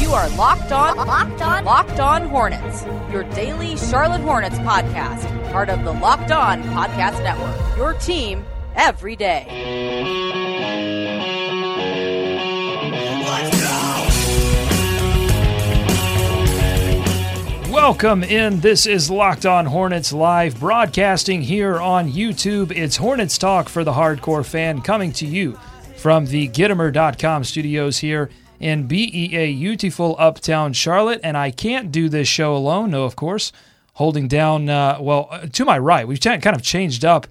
You are locked on, locked on, locked on Hornets. Your daily Charlotte Hornets podcast, part of the Locked On Podcast Network. Your team every day. Welcome in. This is Locked On Hornets live broadcasting here on YouTube. It's Hornets Talk for the hardcore fan coming to you from the Gittimer.com studios here in BEA beautiful uptown Charlotte. And I can't do this show alone, no, of course. Holding down, uh, well, uh, to my right, we've kind of changed up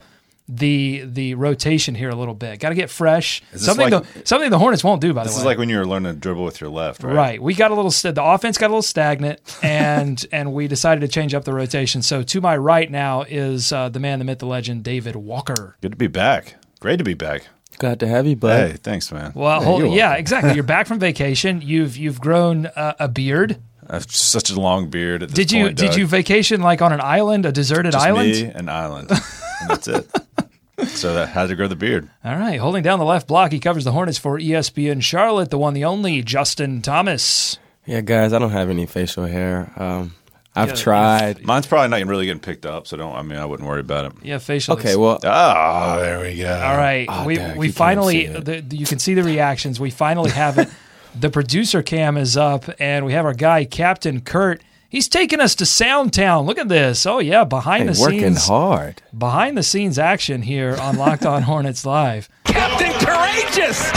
the the rotation here a little bit. Got to get fresh. Something like- the something the Hornets won't do by the way, This is like when you were learning to dribble with your left, right? Right. We got a little the offense got a little stagnant and and we decided to change up the rotation. So to my right now is uh, the man, the myth, the legend, David Walker. Good to be back. Great to be back. Glad to have you, bud. Hey, thanks, man. Well, Hey, hold- yeah, exactly. You're back from vacation. You've you've grown uh, a beard. I have such a long beard. At this Did you point, did Doug. you vacation like on an island, a deserted Just island? me, an island, and that's it. so that had to grow the beard. All right, holding down the left block, he covers the Hornets for ESPN Charlotte. The one, the only, Justin Thomas. Yeah, guys, I don't have any facial hair. Um, I've Yeah, tried. Mine's probably not really getting picked up, so don't. I mean, I wouldn't worry about it. Yeah, facial. Okay, well, ah, Oh, there we go. All right, Oh, we Derek, we you finally the, the- you can see the reactions. We finally have it. the producer cam is up, and we have our guy Captain Kurt. He's taking us to Soundtown. Look at this. Oh yeah, behind hey, the working scenes, hard. behind the scenes action here on Locked On Hornets Live. Captain Courageous!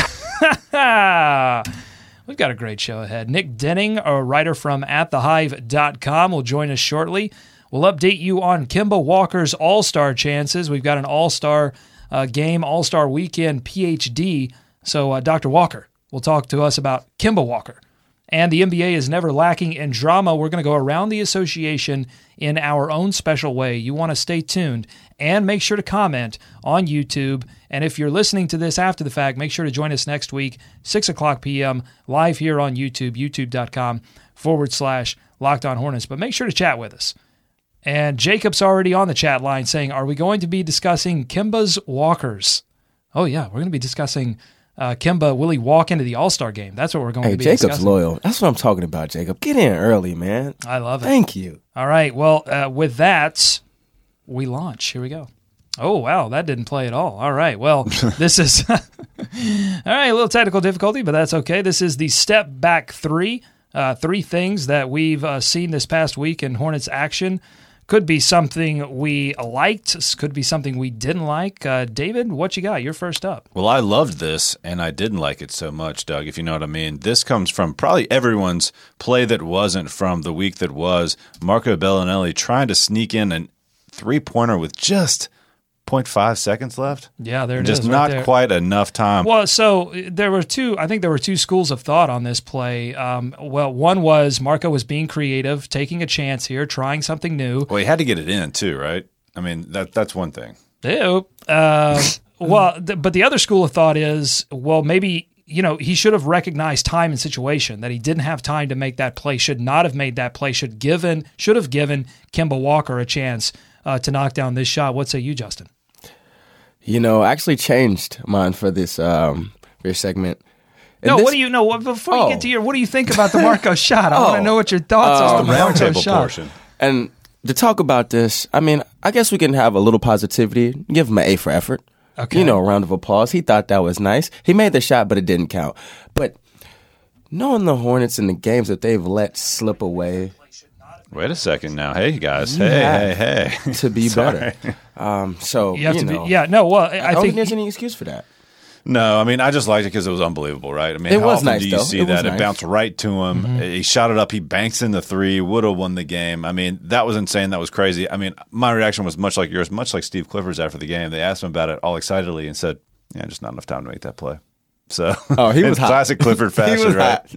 We've got a great show ahead. Nick Denning, a writer from atthehive.com, will join us shortly. We'll update you on Kemba Walker's All Star chances. We've got an All Star uh, game, All Star weekend PhD. So, uh, Dr. Walker will talk to us about Kemba Walker. And the NBA is never lacking in drama. We're going to go around the association in our own special way. You want to stay tuned and make sure to comment on YouTube. And if you're listening to this after the fact, make sure to join us next week, 6 o'clock p.m., live here on YouTube, youtube.com forward slash locked on Hornets. But make sure to chat with us. And Jacob's already on the chat line saying, Are we going to be discussing Kemba's walkers? Oh, yeah, we're going to be discussing uh, Kemba. Will he walk into the All Star game? That's what we're going Hey, to be Hey, Jacob's discussing. loyal. That's what I'm talking about, Jacob. Get in early, man. I love it. Thank you. All right. Well, uh, with that, we launch. Here we go. Oh, wow. That didn't play at all. All right. Well, this is. all right. A little technical difficulty, but that's okay. This is the step back three. Uh, three things that we've uh, seen this past week in Hornets action. Could be something we liked, could be something we didn't like. Uh, David, what you got? You're first up. Well, I loved this, and I didn't like it so much, Doug, if you know what I mean. This comes from probably everyone's play that wasn't from the week that was. Marco Belinelli trying to sneak in a three pointer with just 0.5 seconds left. Yeah, there it just is right not there. quite enough time. Well, so there were two. I think there were two schools of thought on this play. Um, well, one was Marco was being creative, taking a chance here, trying something new. Well, he had to get it in, too, right? I mean, that that's one thing. Ew. Uh, well, th- but the other school of thought is, well, maybe you know he should have recognized time and situation that he didn't have time to make that play. Should not have made that play. Should given should have given Kemba Walker a chance uh, to knock down this shot. What say you, Justin? You know, I actually changed mine for this um for your segment. And No, this- what do you know? What- Before you Oh. get to your, what do you think about the Marco shot? I want to Oh. know what your thoughts are on the Marco Roundtable shot. portion. And to talk about this, I mean, I guess we can have a little positivity. Give him an A for effort. Okay. You know, a round of applause. He thought that was nice. He made the shot, but it didn't count. But knowing the Hornets and the games that they've let slip away Wait a second now. Hey, guys. You hey, hey, hey. to be better. Um, so You have to know, be, yeah, no, well, I, I, I don't think think there's any excuse for that. No, I mean, I just liked it because it was unbelievable, right? I mean, It how was often nice, do you though. see It was that? It bounced right to him. He shot it up. He banks in the three. Would have won the game. I mean, that was insane. That was crazy. I mean, my reaction was much like yours, much like Steve Clifford's after the game. They asked him about it all excitedly and said, "Yeah, just not enough time to make that play." So Oh, he in was hot. classic Clifford he fashion, was right? hot.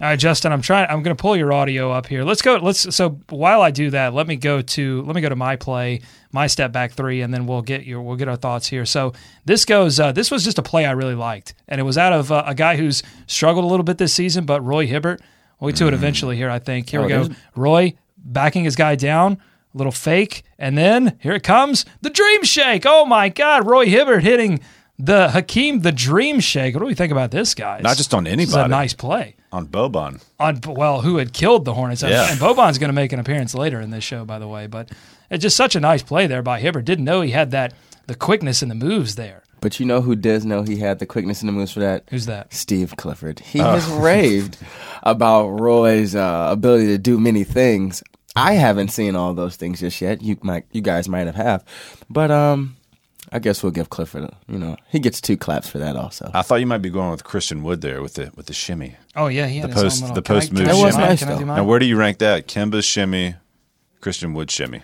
All right, Justin, I'm trying. I'm going to pull your audio up here. Let's go. Let's. So while I do that, let me go to let me go to my play, my step back three, and then we'll get your we'll get our thoughts here. So this goes. Uh, this was just a play I really liked, and it was out of uh, a guy who's struggled a little bit this season, but Roy Hibbert. We'll get to it eventually here. I think. Here Oh, we go. Roy backing his guy down. A little fake, and then here it comes, the dream shake. Oh my God, Roy Hibbert hitting the Hakeem the dream shake. What do we think about this, guys? Not just on This is a anybody. nice play On Boban. on well, who had killed the Hornets. And- Yeah. And Boban's going to make an appearance later in this show, by the way. But it's just such a nice play there by Hibbert. Didn't know he had that the quickness and the moves there. But you know who does know he had the quickness and the moves for that? Who's that? Steve Clifford. He has raved about Roy's uh, ability to do many things. I haven't seen all those things just yet. You might, you guys might have have, but um, I guess we'll give Clifford. You know, he gets two claps for that also. I thought you might be going with Christian Wood there with the with the shimmy. Oh yeah, he had The his own post- little- the post I move do That was mine? nice, Can I do mine? Now, where do you rank that? Kemba's shimmy, Christian Wood shimmy.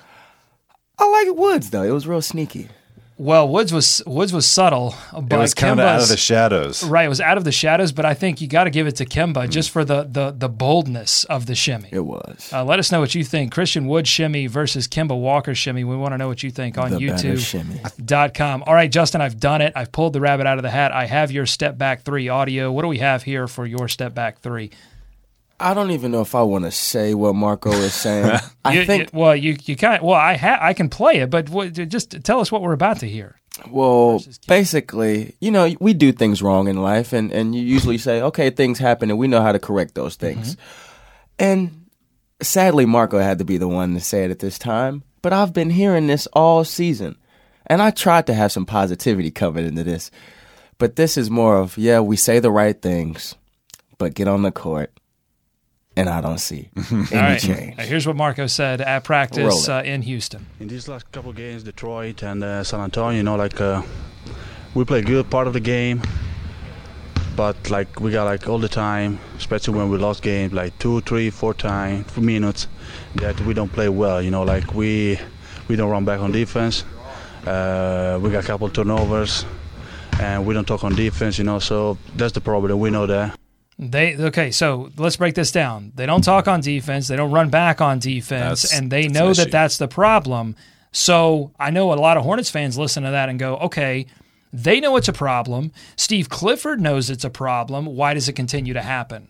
I like Woods though. It was real sneaky. Well, Woods was Woods was subtle, but It was kind of out of the shadows. Right, it was out of the shadows, but I think you got to give it to Kemba just for the the the boldness of the shimmy. It was Uh, let us know what you think. Christian Wood shimmy versus Kemba Walker shimmy. We want to know what you think on the better YouTube. shimmy. dot com. All right, Justin, I've done it. I've pulled the rabbit out of the hat. I have your step back three audio. What do we have here for your step back three? I don't even know if I want to say what Marco is saying. I You- think you- well, you you kind well, I ha- I can play it, but what, just tell us what we're about to hear. Well, basically, you know, we do things wrong in life, and, and you usually say, okay, things happen, and we know how to correct those things. Mm-hmm. And sadly, Marco had to be the one to say it at this time, but I've been hearing this all season, and I tried to have some positivity coming into this. But this is more of, yeah, we say the right things, but get on the court, and I don't see any All right, change. Here's what Marco said at practice uh, in Houston. In these last couple games, Detroit and uh, San Antonio, you know, like uh, we play good part of the game, but like we got like all the time, especially when we lost games, like two, three, four times, four minutes, that we don't play well. You know, like we we don't run back on defense. Uh, we got a couple turnovers, and we don't talk on defense. You know, so that's the problem. We know that. They okay, so let's break this down. They don't talk on defense. They don't run back on defense, That's- and they know an that that's the problem. So I know a lot of Hornets fans listen to that and go, okay, they know it's a problem. Steve Clifford knows it's a problem. Why does it continue to happen?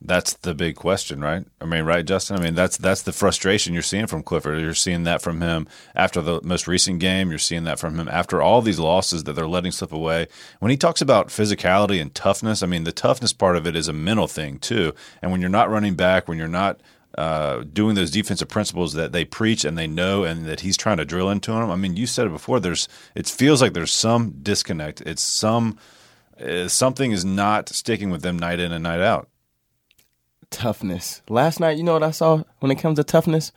That's the big question, right? I mean, right, Justin? I mean, that's that's the frustration you're seeing from Clifford. You're seeing that from him after the most recent game. You're seeing that from him after all these losses that they're letting slip away. When he talks about physicality and toughness, I mean, the toughness part of it is a mental thing too. And when you're not running back, when you're not uh, doing those defensive principles that they preach and they know and that he's trying to drill into them. I mean, you said it before. There's it feels like there's some disconnect. It's some uh, something is not sticking with them night in and night out. Toughness. Last night, you know what I saw when it comes to toughness?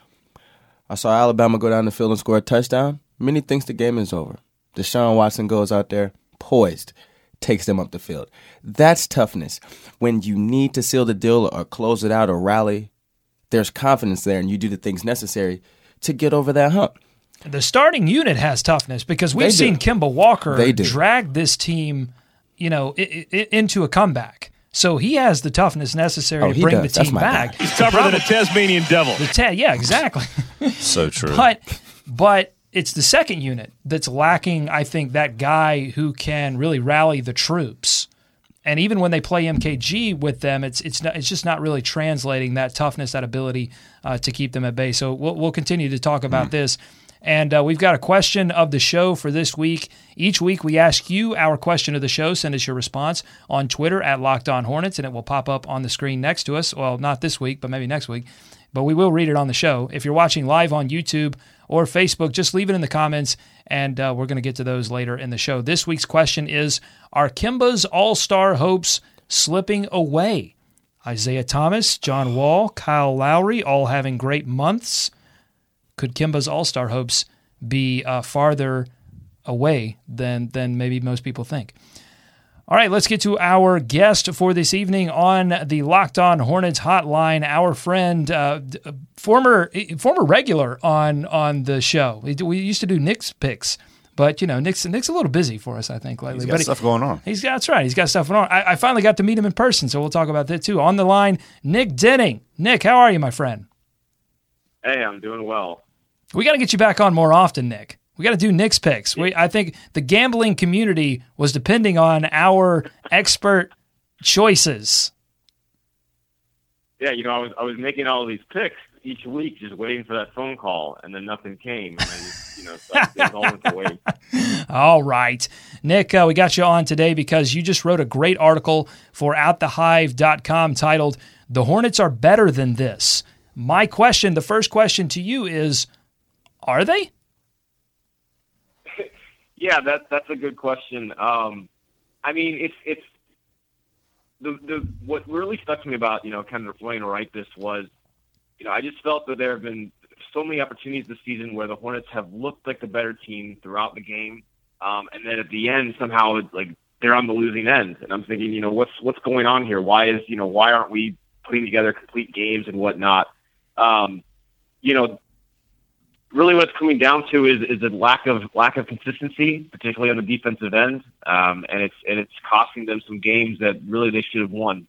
I saw Alabama go down the field and score a touchdown. Many thinks the game is over. Deshaun Watson goes out there poised, takes them up the field. That's toughness. When you need to seal the deal or close it out or rally, there's confidence there and you do the things necessary to get over that hump. The starting unit has toughness because we've seen. Kemba Walker They drag this team, you know, into a comeback. So he has the toughness necessary Oh, to bring does. the team back. guy. He's tougher than a Tasmanian devil. The te- yeah, exactly. So true. But but it's the second unit that's lacking. I think that guy who can really rally the troops. And even when they play MKG with them, it's it's not, it's just not really translating that toughness, that ability uh, to keep them at bay. So we'll we'll continue to talk about this. And uh, we've got a question of the show for this week. Each week we ask you our question of the show. Send us your response on Twitter at Locked On Hornets, and it will pop up on the screen next to us. Well, not this week, but maybe next week but we will read it on the show. If you're watching live on YouTube or Facebook, just leave it in the comments, and uh, we're going to get to those later in the show. This week's question is Are Kemba's all star hopes slipping away? Isaiah Thomas, John Wall, Kyle Lowry, all having great months. Could Kemba's all star hopes be uh, farther away than, than maybe most people think? All right, let's get to our guest for this evening on the Locked On Hornets hotline. Our friend, uh, former former regular on on the show. We we used to do Nick's picks But you know, Nick's Nick's a little busy for us, I think, lately. He's got but he- stuff going on. He's got that's right. He's got stuff going on. I, I finally got to meet him in person, so we'll talk about that too. On the line, Nick Denning. Nick, how are you, my friend? Hey, I'm doing well. We got to get you back on more often, Nick. We got to do Nick's picks. We, I think the gambling community was depending on our expert choices. Yeah, you know, I was I was making all these picks each week, just waiting for that phone call, and then nothing came, and then you know, so all went. All right. Nick, uh, we got you on today because you just wrote a great article for atthehive.com titled, The Hornets Are Better Than This. My question, the first question to you is Are they? Yeah, that that's a good question. Um, I mean, it's it's the the what really stuck to me about you know kind of wanting to write this was, you know, I just felt that there have been so many opportunities this season where the Hornets have looked like the better team throughout the game, um, and then at the end somehow it's like they're on the losing end, and I'm thinking, you know, what's what's going on here? Why is you know why aren't we putting together complete games and whatnot? Um, you know, really what it's coming down to is is a lack of lack of consistency, particularly on the defensive end, um, and it's and it's costing them some games that really they should have won.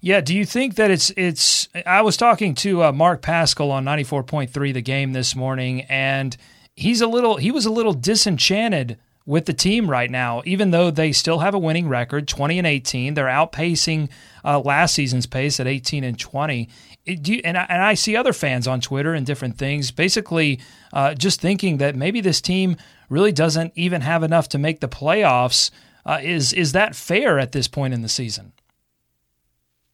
Yeah, do you think that it's it's? I was talking to uh, Mark Pascal on ninety four point three the game this morning, and he's a little he was a little disenchanted with the team right now, even though they still have a winning record, 20 and 18. They're outpacing uh, last season's pace at 18 and 20 you, and, I, and I see other fans on Twitter and different things, basically uh, just thinking that maybe this team really doesn't even have enough to make the playoffs. Uh, is is that fair at this point in the season?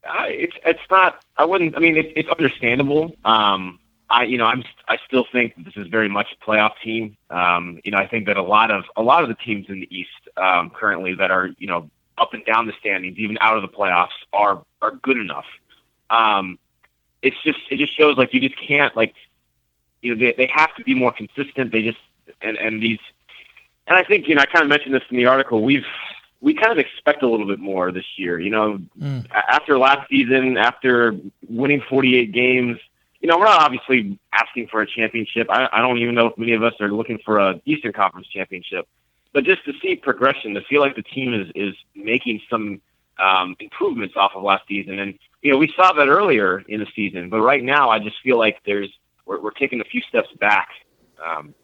I, it's it's not. I wouldn't. I mean, it's it's understandable. Um, I you know I'm I still think this is very much a playoff team. Um, you know, I think that a lot of a lot of the teams in the East um, currently that are you know up and down the standings, even out of the playoffs, are are good enough. Um, it's just it just shows like you just can't like you know they they have to be more consistent. They just and and these and I think you know I kind of mentioned this in the article. We've we kind of expect a little bit more this year. You know, Mm. After last season, after winning 48 games, you know, we're not obviously asking for a championship. I, I don't even know if many of us are looking for a Eastern Conference championship. But just to see progression, to feel like the team is is making some um, improvements off of last season, and you know, we saw that earlier in the season. But right now, I just feel like there's we're, we're taking a few steps back. Um,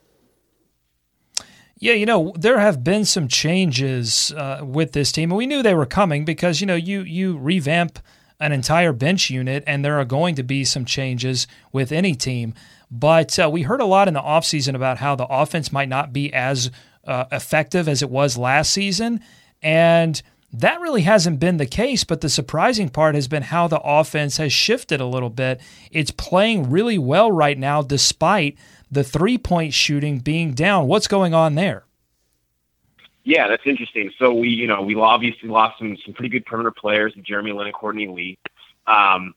Yeah, you know, there have been some changes uh, with this team, and we knew they were coming because you know you you revamp an entire bench unit, and there are going to be some changes with any team. But uh, we heard a lot in the offseason about how the offense might not be as uh, effective as it was last season, and that really hasn't been the case. But the surprising part has been how the offense has shifted a little bit. It's playing really well right now, despite the three point shooting being down. What's going on there? Yeah, that's interesting. So we, you know, we obviously lost some some pretty good perimeter players, Jeremy Lin and Courtney Lee, um,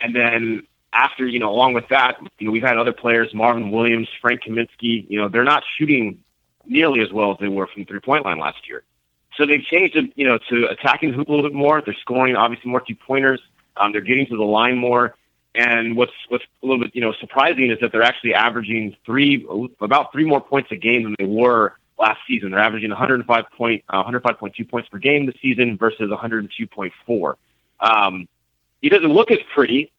and then after, you know, along with that, you know, we've had other players, Marvin Williams, Frank Kaminsky. You know, they're not shooting nearly as well as they were from the three point line last year. So they've changed, you know, to attacking the hoop a little bit more. They're scoring obviously more two pointers. Um, they're getting to the line more. And what's what's a little bit you know surprising is that they're actually averaging three about three more points a game than they were last season. They're averaging 105 point uh, 105.2 points per game this season versus 102.4. Um, he doesn't look as pretty,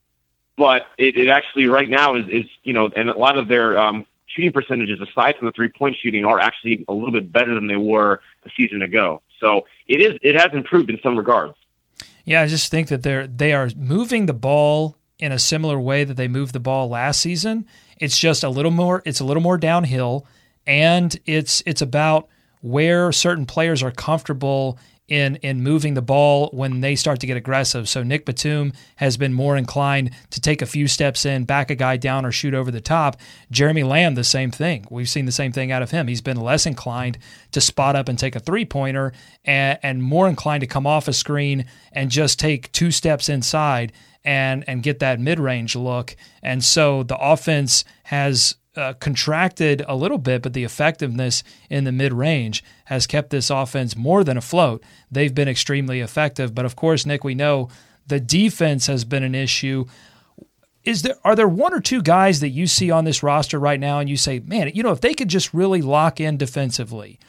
but it, it actually right now is is you know and a lot of their um, shooting percentages aside from the three point shooting are actually a little bit better than they were a season ago. So it is it has improved in some regards. Yeah, I just think that they're they are moving the ball in a similar way that they moved the ball last season. It's just a little more it's a little more downhill and it's it's about where certain players are comfortable in in moving the ball when they start to get aggressive. So Nick Batum has been more inclined to take a few steps in, back a guy down, or shoot over the top. Jeremy Lamb, the same thing. We've seen the same thing out of him. He's been less inclined to spot up and take a three pointer, and, and more inclined to come off a screen and just take two steps inside and and get that mid range look. And so the offense has uh, contracted a little bit, but the effectiveness in the mid range has kept this offense more than afloat. They've been extremely effective. But of course, Nick, we know the defense has been an issue. is there are there one or two guys that you see on this roster right now and you say, man, you know, if they could just really lock in defensively,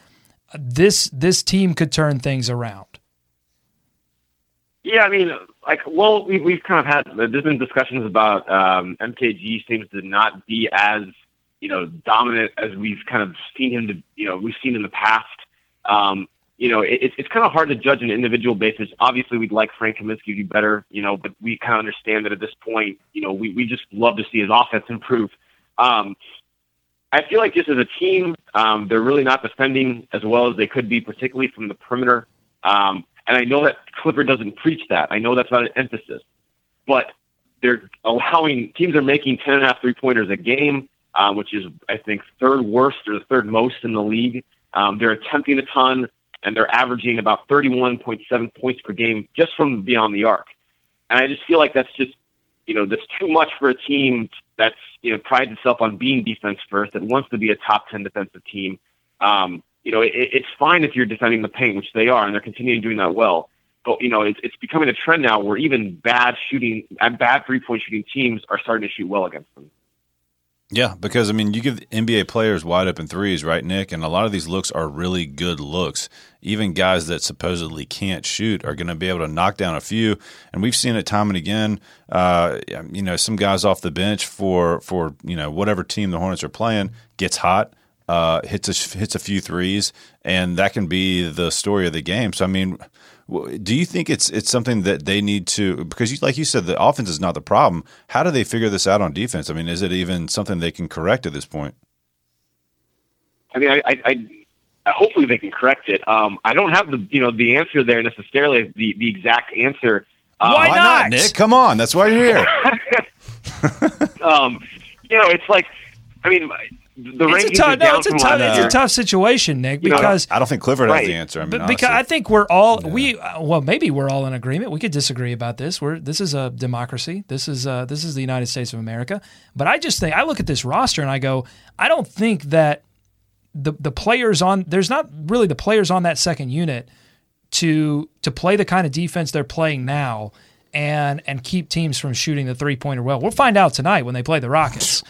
this this team could turn things around. Yeah, I mean, like, well, we, we've kind of had there's been discussions about um, MKG seems to not be as you know dominant as we've kind of seen him to you know we've seen in the past. Um, you know, it, it's kind of hard to judge an individual basis. Obviously, we'd like Frank Kaminsky to be better, you know, but we kind of understand that at this point, you know, we, we just love to see his offense improve. Um, I feel like just as a team, um, they're really not defending as well as they could be, particularly from the perimeter. Um, and I know that Clipper doesn't preach that. I know that's not an emphasis, but they're allowing teams are making ten and a half three pointers a game, um, which is I think third worst or the third most in the league. Um, they're attempting a ton, and they're averaging about 31.7 points per game just from beyond the arc. And I just feel like that's just you know that's too much for a team that's you know prides itself on being defense first that wants to be a top ten defensive team. Um, you know, it, it's fine if you're defending the paint, which they are, and they're continuing doing that well. But you know, it's, it's becoming a trend now where even bad shooting, bad three point shooting teams are starting to shoot well against them. Yeah, because I mean, you give NBA players wide open threes, right, Nick? And a lot of these looks are really good looks. Even guys that supposedly can't shoot are going to be able to knock down a few. And we've seen it time and again. Uh, you know, some guys off the bench for for you know whatever team the Hornets are playing gets hot uh, hits a, hits a few threes, and that can be the story of the game. So, I mean, do you think it's it's something that they need to because, you, like you said, the offense is not the problem. How do they figure this out on defense? I mean, is it even something they can correct at this point? I mean, I, I, I hopefully they can correct it. Um, I don't have the you know the answer there necessarily, the the exact answer. Um, why, why not? Nick? Come on, that's why you're here. um, you know, it's like, I mean the it's a tough, no, it's a tough, it's a tough situation, Nick. Because I don't think Clifford right. has the answer. I mean, but, because I think we're all yeah. we well, maybe we're all in agreement. We could disagree about this. We're this is a democracy. This is uh, this is the United States of America. But I just think I look at this roster and I go, I don't think that the the players on there's not really the players on that second unit to to play the kind of defense they're playing now and and keep teams from shooting the three pointer well. We'll find out tonight when they play the Rockets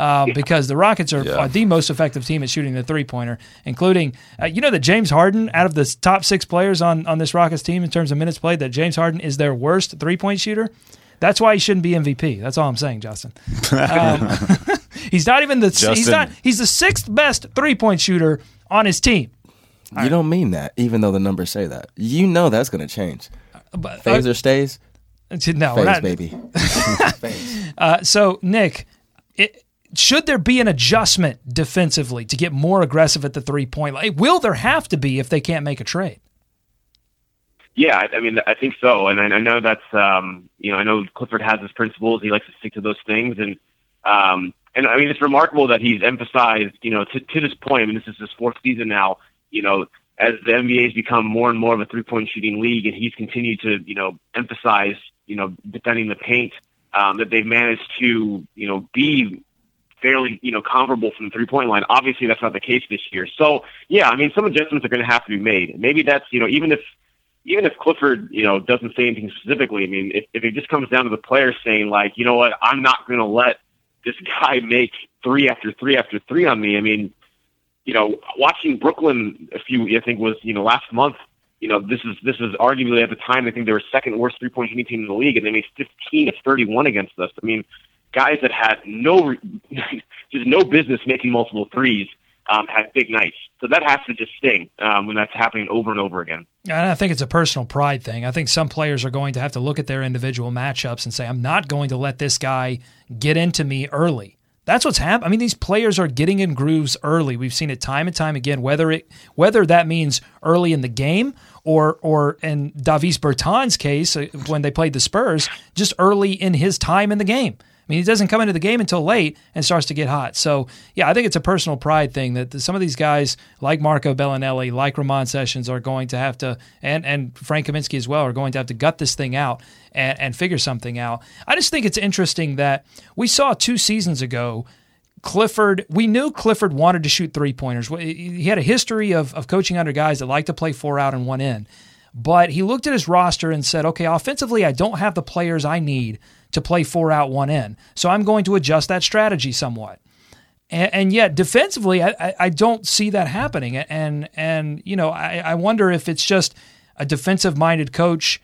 uh, yeah. because the Rockets are, yeah. are, the most effective team at shooting the three pointer, including uh, you know that James Harden out of the top six players on on this Rockets team in terms of minutes played, that James Harden is their worst three point shooter. That's why he shouldn't be MVP. That's all I'm saying, Justin. Um, he's not even the Justin. he's not he's the sixth best three point shooter on his team. You right. don't mean that, even though the numbers say that. You know that's going to change. Uh, but, Phase uh, stays? No, Phase, not, baby. Phase. Uh, so, Nick, should there be an adjustment defensively to get more aggressive at the three point line? Will there have to be if they can't make a trade? Yeah, I mean, I think so, and I know that's um, you know, I know Clifford has his principles. He likes to stick to those things, and um, and I mean, it's remarkable that he's emphasized, you know, to to this point. I mean, this is his fourth season now. You know, as the NBA has become more and more of a three point shooting league, and he's continued to, you know, emphasize, you know, defending the paint. Um, that they've managed to, you know, be fairly, you know, comparable from the three point line. Obviously, that's not the case this year. So, yeah, I mean, some adjustments are going to have to be made. Maybe that's, you know, even if even if Clifford, you know, doesn't say anything specifically. I mean, if, if it just comes down to the players saying like, you know what, I'm not going to let this guy make three after three after three on me. I mean, you know, watching Brooklyn a few, I think was, you know, last month. You know, this is this is arguably at the time I think they were second worst three point shooting team in the league, and they made 15 of 31 against us. I mean, guys that had no just no business making multiple threes um, had big nights. So that has to just sting um, when that's happening over and over again. And I think it's a personal pride thing. I think some players are going to have to look at their individual matchups and say, I'm not going to let this guy get into me early. That's what's happening. I mean, these players are getting in grooves early. We've seen it time and time again. Whether it whether that means early in the game or or in Davis Bertans' case uh, when they played the Spurs, just early in his time in the game mean, he doesn't come into the game until late and starts to get hot. So, yeah, I think it's a personal pride thing that some of these guys, like Marco Belinelli, like Ramon Sessions, are going to have to, and, and Frank Kaminsky as well, are going to have to gut this thing out and, and figure something out. I just think it's interesting that we saw two seasons ago. Clifford, we knew Clifford wanted to shoot three pointers. He had a history of, of coaching under guys that like to play four out and one in. But he looked at his roster and said, okay, offensively, I don't have the players I need to play four out, one in. So I'm going to adjust that strategy somewhat. And, and yet defensively, I, I, I, don't see that happening. And, and you know, I, I wonder if it's just a defensive minded coach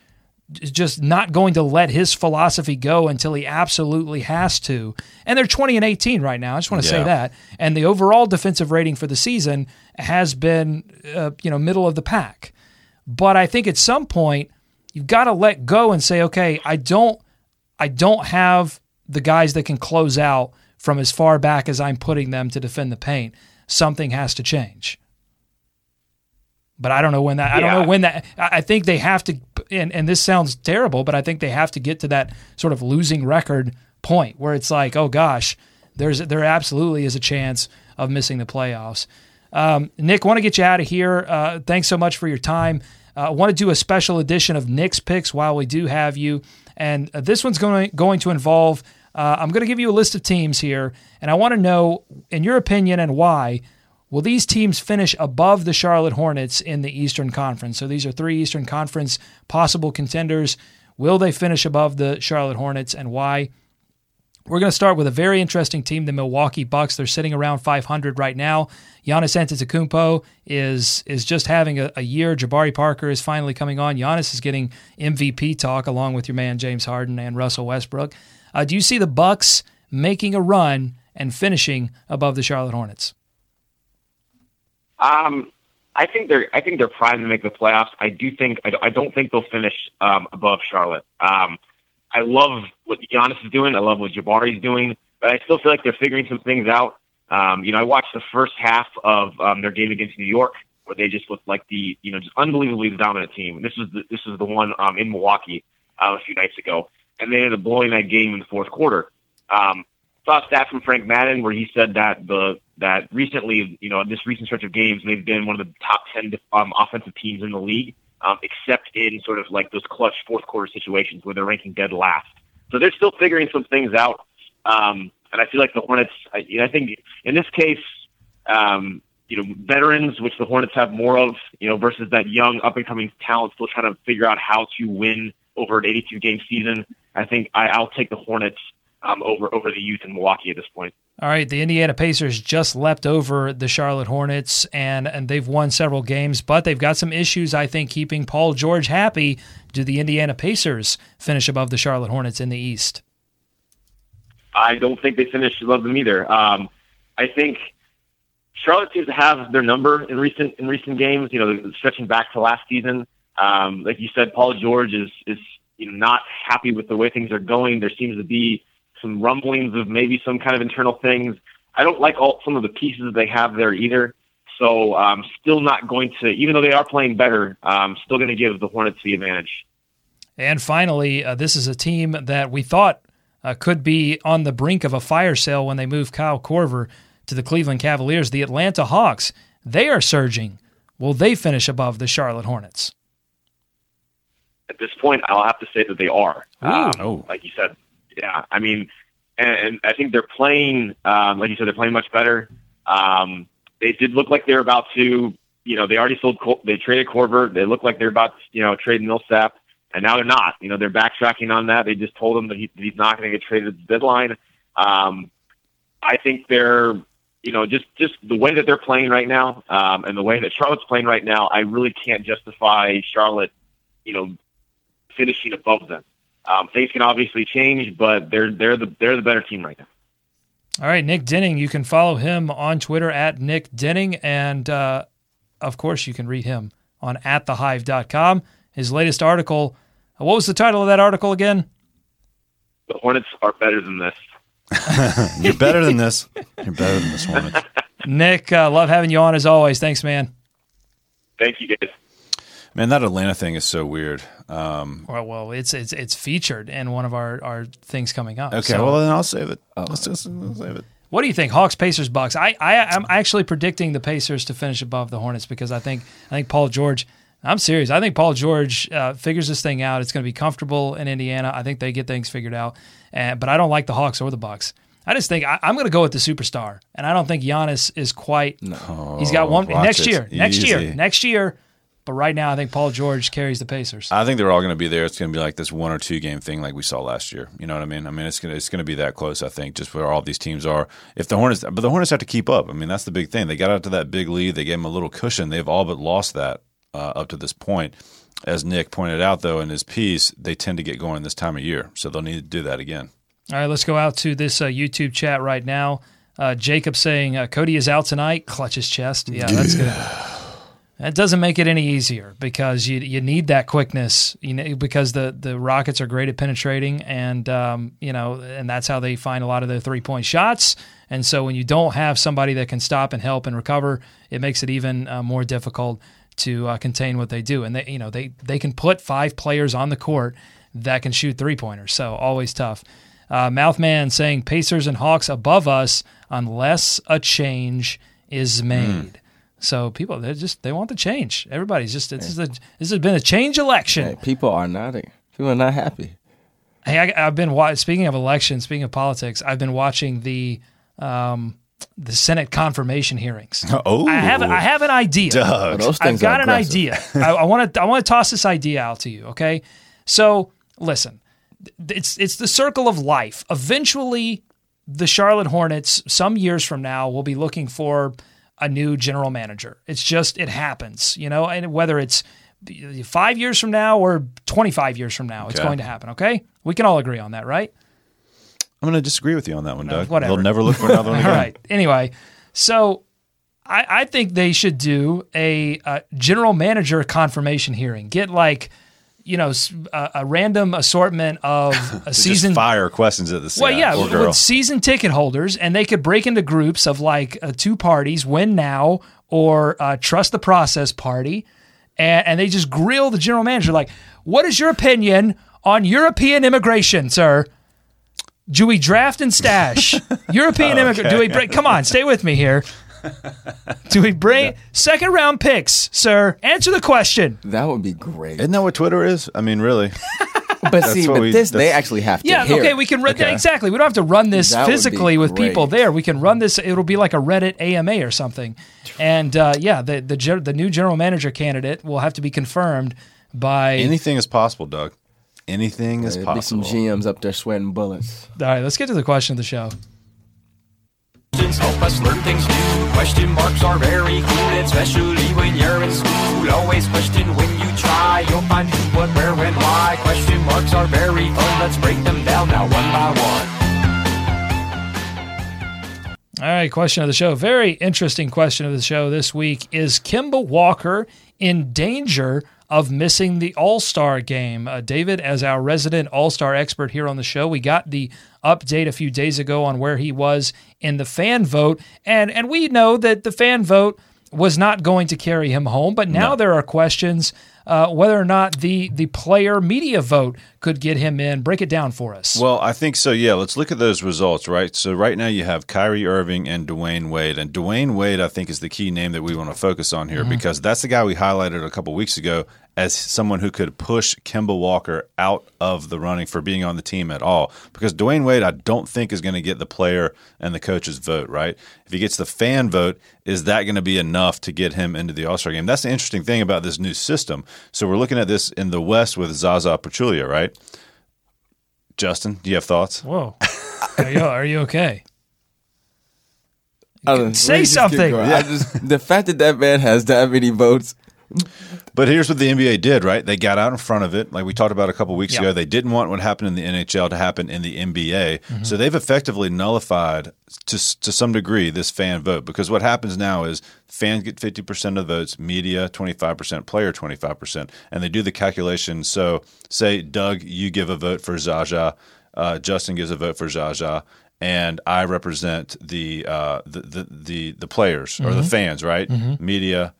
just not going to let his philosophy go until he absolutely has to. And they're 20 and 18 right now. I just want to yeah. say that. And the overall defensive rating for the season has been, uh, you know, middle of the pack. But I think at some point you've got to let go and say, okay, I don't, I don't have the guys that can close out from as far back as I'm putting them to defend the paint. Something has to change. But I don't know when that. I don't know when that. I think they have to. And, and this sounds terrible, but I think they have to get to that sort of losing record point where it's like, oh gosh, there's there absolutely is a chance of missing the playoffs. Um, Nick, want to get you out of here. Uh, thanks so much for your time. I uh, want to do a special edition of Nick's picks while we do have you, and uh, this one's going going to involve. Uh, I'm going to give you a list of teams here, and I want to know, in your opinion, and why. Will these teams finish above the Charlotte Hornets in the Eastern Conference? So these are three Eastern Conference possible contenders. Will they finish above the Charlotte Hornets, and why? We're going to start with a very interesting team, the Milwaukee Bucks. They're sitting around 500 right now. Giannis Antetokounmpo is is just having a, a, year. Jabari Parker is finally coming on. Giannis is getting MVP talk along with your man James Harden and Russell Westbrook. Uh, do you see the Bucks making a run and finishing above the Charlotte Hornets? Um, I think they're I think they're primed to make the playoffs. I do think I, I don't think they'll finish um, above Charlotte. Um, I love what Giannis is doing. I love what Jabari is doing, but I still feel like they're figuring some things out. Um, you know, I watched the first half of um, their game against New York, where they just looked like the you know just unbelievably dominant team. And This was the, this was the one um, in Milwaukee uh, a few nights ago, and they ended up blowing that game in the fourth quarter. Um, saw a stat from Frank Madden where he said that the that recently, you know, this recent stretch of games, they've been one of the top ten um, offensive teams in the league um, except in sort of like those clutch fourth quarter situations where they're ranking dead last. So they're still figuring some things out. Um, and I feel like the Hornets, I, you know, I think in this case, um, you know, veterans, which the Hornets have more of, you know, versus that young up and coming talent still trying to figure out how to win over an 82 game season. I think I, I'll take the Hornets um, over over the youth in Milwaukee at this point. All right, the Indiana Pacers just leapt over the Charlotte Hornets and, and they've won several games, but they've got some issues, I think, keeping Paul George happy. Do the Indiana Pacers finish above the Charlotte Hornets in the East? I don't think they finish above them either. Um, I think Charlotte seems to have their number in recent in recent games. You know, stretching back to last season, um, like you said, Paul George is is you know, not happy with the way things are going. There seems to be some rumblings of maybe some kind of internal things. I don't like all some of the pieces they have there either. So I'm um, still not going to, even though they are playing better, I'm still going to give the Hornets the advantage. And finally, uh, this is a team that we thought uh, could be on the brink of a fire sale when they move Kyle Korver to the Cleveland Cavaliers. The Atlanta Hawks, they are surging. Will they finish above the Charlotte Hornets? At this point, I'll have to say that they are. Um, oh. Like you said, yeah, I mean, and, and I think they're playing, um, like you said, they're playing much better. Um, they did look like they're about to, you know, they already sold, they traded Korver. They look like they're about to, you know, trade Millsap, and now they're not. You know, they're backtracking on that. They just told him that he, he's not going to get traded at the deadline. Um, I think they're, you know, just just the way that they're playing right now, um, and the way that Charlotte's playing right now, I really can't justify Charlotte, you know, finishing above them. Um, things can obviously change, but they're they're the they're the better team right now. All right, Nick Denning. You can follow him on Twitter at Nick Denning, and uh, of course, you can read him on atthehive.com. His latest article. What was the title of that article again? The Hornets are better than this. You're better than this. You're better than this, Hornets. Nick, uh, love having you on as always. Thanks, man. Thank you, guys. Man, that Atlanta thing is so weird. Um, well, well, it's it's it's featured in one of our, our things coming up. Okay, so. well then I'll save it. Oh. Let's just I'll save it. What do you think, Hawks, Pacers, Bucks? I I am actually predicting the Pacers to finish above the Hornets because I think I think Paul George. I'm serious. I think Paul George uh, figures this thing out. It's going to be comfortable in Indiana. I think they get things figured out. And, but I don't like the Hawks or the Bucks. I just think I, am going to go with the superstar, and I don't think Giannis is quite. No, he's got one next year. Next year. Next year But right now, I think Paul George carries the Pacers. I think they're all going to be there. It's going to be like this one or two game thing, like we saw last year. You know what I mean? I mean, it's going to it's going to be that close. I think just where all these teams are. If the Hornets, but the Hornets have to keep up. I mean, that's the big thing. They got out to that big lead. They gave them a little cushion. They've all but lost that uh, up to this point. As Nick pointed out, though, in his piece, they tend to get going this time of year, so they'll need to do that again. All right, let's go out to this uh, YouTube chat right now. Uh, Jacob saying uh, Cody is out tonight. Clutch his chest. Yeah, that's good. That doesn't make it any easier because you you need that quickness. You know, because the the Rockets are great at penetrating, and um, you know, and that's how they find a lot of their three point shots. And so when you don't have somebody that can stop and help and recover, it makes it even uh, more difficult to uh, contain what they do. And they you know they they can put five players on the court that can shoot three pointers. So always tough. Uh, Mouthman saying Pacers and Hawks above us unless a change is made. So people they just they want the change. Everybody's just this is a this has been a change election. Hey, people are not people are not happy. Hey, I, I've been wa- speaking of elections, speaking of politics. I've been watching the um, the Senate confirmation hearings. Oh, I have I have an idea. Doug. Those I've got an idea. I want to I want to toss this idea out to you. Okay, so listen, it's it's the circle of life. Eventually, the Charlotte Hornets, some years from now, will be looking for a new general manager. It's just it happens, you know, and whether it's five years from now or twenty five years from now, it's going to happen. Okay, we can all agree on that, right? I'm going to disagree with you on that one, Doug. whatever. They'll never look for another one All again. right. Anyway, so I, I think they should do a, uh general manager confirmation hearing. Get like, you know, a random assortment of a season. fire questions at the Well, yeah, with girl. season ticket holders, and they could break into groups of like uh, two parties: win now or uh, trust the process party, and, and they just grill the general manager like, "What is your opinion on European immigration, sir?" Do we draft and stash European immigrant? Do we bring? Come on, stay with me here. Do we bring second round picks, sir? Answer the question. That would be great. Isn't that what Twitter is? I mean, really. But see, what but we- this they actually have to. Yeah, hear okay, it. we can run Okay. exactly. We don't have to run this That physically with people there. We can run this. It'll be like a Reddit AMA or something. And uh, yeah, the the the new general manager candidate will have to be confirmed by. Anything is possible, Doug. Anything is There'd be some. GMs up there sweating bullets. All right, let's get to the question of the show. Questions help us learn things new. Question marks are very cool, especially when you're in school. Always question when you try. You'll find who, what, where, when, why. Question marks are very fun. Let's break them down now one by one. All right, question of the show. Very interesting question of the show this week. Is Kemba Walker in danger of missing the All Star game? Uh, David, as our resident All Star expert here on the show, we got the update a few days ago on where he was in the fan vote. And, and we know that the fan vote was not going to carry him home, but now there are questions uh, whether or not the, the player media vote could get him in. Break it down for us. Well, I think so. Yeah, let's look at those results, right? So right now you have Kyrie Irving and Dwyane Wade, and Dwyane Wade, I think, is the key name that we want to focus on here because that's the guy we highlighted a couple weeks ago as someone who could push Kemba Walker out of the running for being on the team at all. Because Dwyane Wade, I don't think is going to get the player and the coach's vote, right? If he gets the fan vote, is that going to be enough to get him into the All Star game? That's the interesting thing about this new system. So we're looking at this in the West with Zaza Pachulia, right? Justin, do you have thoughts? Whoa. Are you, are you okay? Say let me just keep something. going. I just the fact that that man has that many votes. But here's what the NBA did, right? They got out in front of it, like we talked about a couple weeks Yeah. ago. They didn't want what happened in the NHL to happen in the NBA, Mm-hmm. so they've effectively nullified to to some degree this fan vote. Because what happens now is fans get fifty percent of the votes, media twenty five percent, player twenty five percent, and they do the calculation. So, say Doug, you give a vote for Zaza, uh, Justin gives a vote for Zaza. And I represent the uh, the, the the the players or the Mm-hmm. fans, right? Media,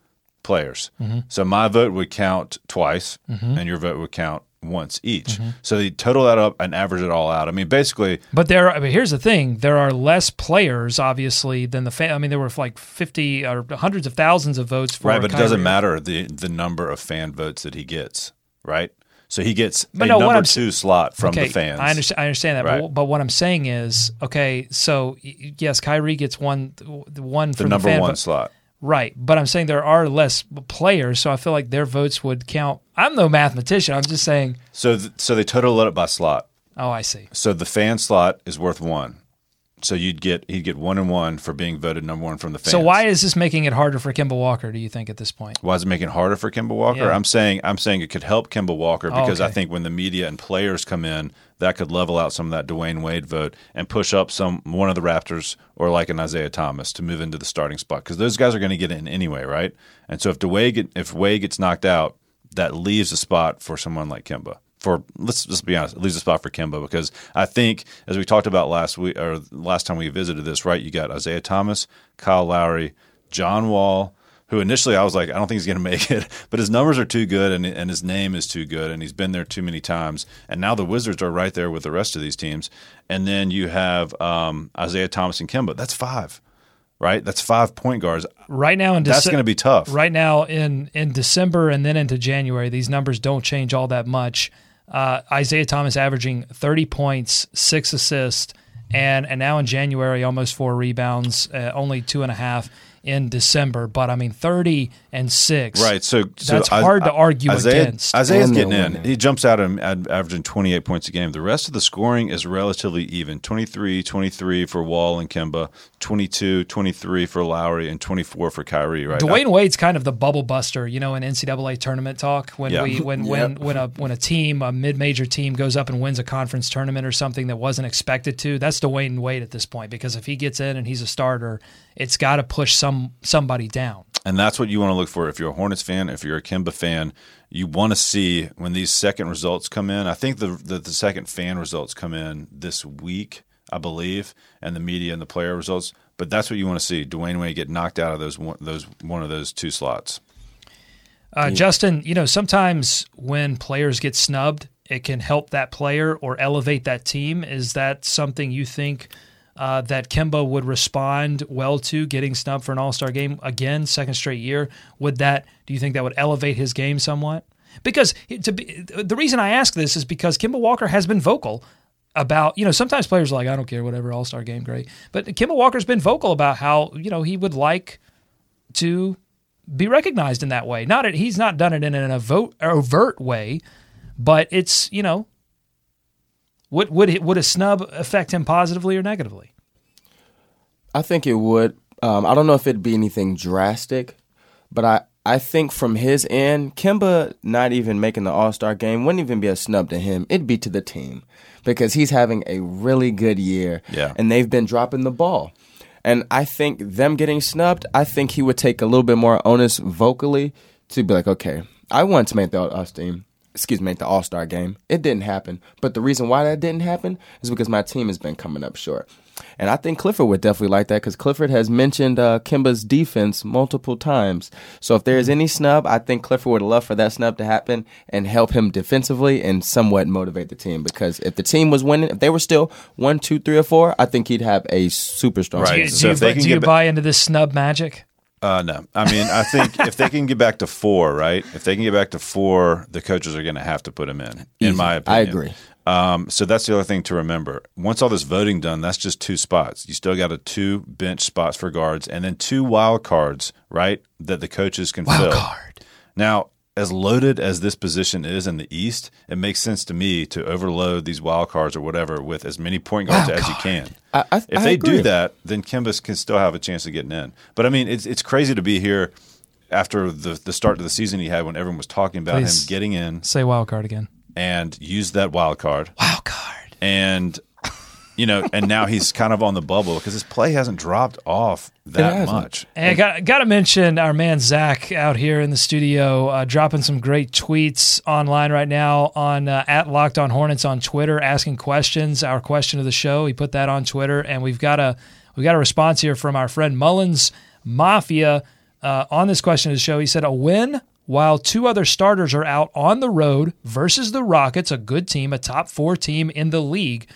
players. So my vote would count twice, Mm-hmm. and your vote would count once each. So they total that up and average it all out. I mean, basically, But there, I mean, here's the thing: there are less players, obviously, than the fan. I mean, there were like fifty or hundreds of thousands of votes for right, but it doesn't matter the the number of fan votes that he gets, right? So he gets But a no, number two slot from okay, the fans. I understand. I understand that. Right. But, but what I'm saying is, okay, so yes, Kyrie gets one, the one the number the one vote. slot. Right, but I'm saying there are less players, so I feel like their votes would count. I'm no mathematician. I'm just saying. So th- so they total it up by slot. Oh, I see. So the fan slot is worth one. So you'd get he'd get one and one for being voted number one from the fans. So why is this making it harder for Kemba Walker? Do you think at this point? Why is it making it harder for Kemba Walker? Yeah. I'm saying I'm saying it could help Kemba Walker Oh, because I think when the media and players come in, that could level out some of that Dwyane Wade vote and push up some one of the Raptors or like an Isaiah Thomas to move into the starting spot because those guys are going to get in anyway, right? And so if Dwyane get, if Wade gets knocked out, that leaves a spot for someone like Kemba. For let's just be honest, it leaves a spot for Kemba because I think as we talked about last week or last time we visited this, right? You got Isaiah Thomas, Kyle Lowry, John Wall, who initially I was like, I don't think he's going to make it, but his numbers are too good and, and his name is too good and he's been there too many times. And now the Wizards are right there with the rest of these teams. And then you have um, Isaiah Thomas and Kemba. That's five, right? That's five point guards. Right now in That's going to be tough. Right now in in December and then into January, these numbers don't change all that much. Uh, Isaiah Thomas averaging 30 points, six assists, and and now in January almost four rebounds, uh, only two and a half in December. But I mean 30 and six. Right. So, so that's I- hard to argue Isaiah, against. Isaiah's getting in. winning. He jumps out at him at averaging 28 points a game. The rest of the scoring is relatively even 23, 23 for Wall and Kemba, 22, 23 for Lowry, and 24 for Kyrie, right? Dwyane Wade's kind of the bubble buster, you know, in NCAA tournament talk when Yeah. we when when when a when a team a mid major team goes up and wins a conference tournament or something that wasn't expected to. That's Dwyane Wade at this point because if he gets in and he's a starter, it's got to push some somebody down. And that's what you want to look for if you're a Hornets fan, if you're a Kemba fan. You want to see when these second results come in. I think the, the the second fan results come in this week, I believe, and the media and the player results. But that's what you want to see: Dwyane Wade get knocked out of those one, those one of those two slots. Uh, Justin, you know, sometimes when players get snubbed, it can help that player or elevate that team. Is that something you think uh, that Kemba would respond well to getting snubbed for an All Star game again, second straight year? Would that? Do you think that would elevate his game somewhat? Because to be, the reason I ask this is because Kemba Walker has been vocal about you know sometimes players are like I don't care whatever All Star game great, but Kemba Walker's been vocal about how you know he would like to be recognized in that way. Not he's not done it in an overt way, but it's you know would would it, would a snub affect him positively or negatively? I think it would. Um, I don't know if it'd be anything drastic, but I, I think from his end, Kemba not even making the All Star game wouldn't even be a snub to him. It'd be to the team because he's having a really good year. Yeah. And they've been dropping the ball. And I think them getting snubbed, I think he would take a little bit more onus vocally to be like, okay, I want to make the All Star team. Excuse me, make the All Star game. It didn't happen, but the reason why that didn't happen is because my team has been coming up short. And I think Clifford would definitely like that because Clifford has mentioned uh, Kemba's defense multiple times. So if there is any snub, I think Clifford would love for that snub to happen and help him defensively and somewhat motivate the team. Because if the team was winning, if they were still one, two, three, or four, I think he'd have a super strong. Right. Do team. you, So do you, if they bu- can do get you ba- buy into this snub magic? Uh, no, I mean, I think if they can get back to four, right? If they can get back to four, the coaches are going to have to put him in. Easy. In my opinion, I agree. Um, so that's the other thing to remember. Once all this voting done, that's just two spots. You still got a two bench spots for guards, and then two wild cards, right? That the coaches can fill. card. Now, as loaded as this position is in the East, it makes sense to me to overload these wild cards or whatever with as many point guards as you can. I, I, If I they agree. do that, then Kimbus can still have a chance of getting in. But I mean, it's it's crazy to be here after the the start of the season he had when everyone was talking about Please. him getting in Say wild card again. and use that wild card. Wild card. And you know, and now he's kind of on the bubble because his play hasn't dropped off that much. And I got got to mention our man Zach out here in the studio, uh, dropping some great tweets online right now on uh, at Locked On Hornets on Twitter, asking questions. Our question of the show, he put that on Twitter, and we've got a we got a response here from our friend Mullins Mafia uh, on this question of the show. He said a win. While two other starters are out on the road versus the Rockets, a good team, a top four team in the league,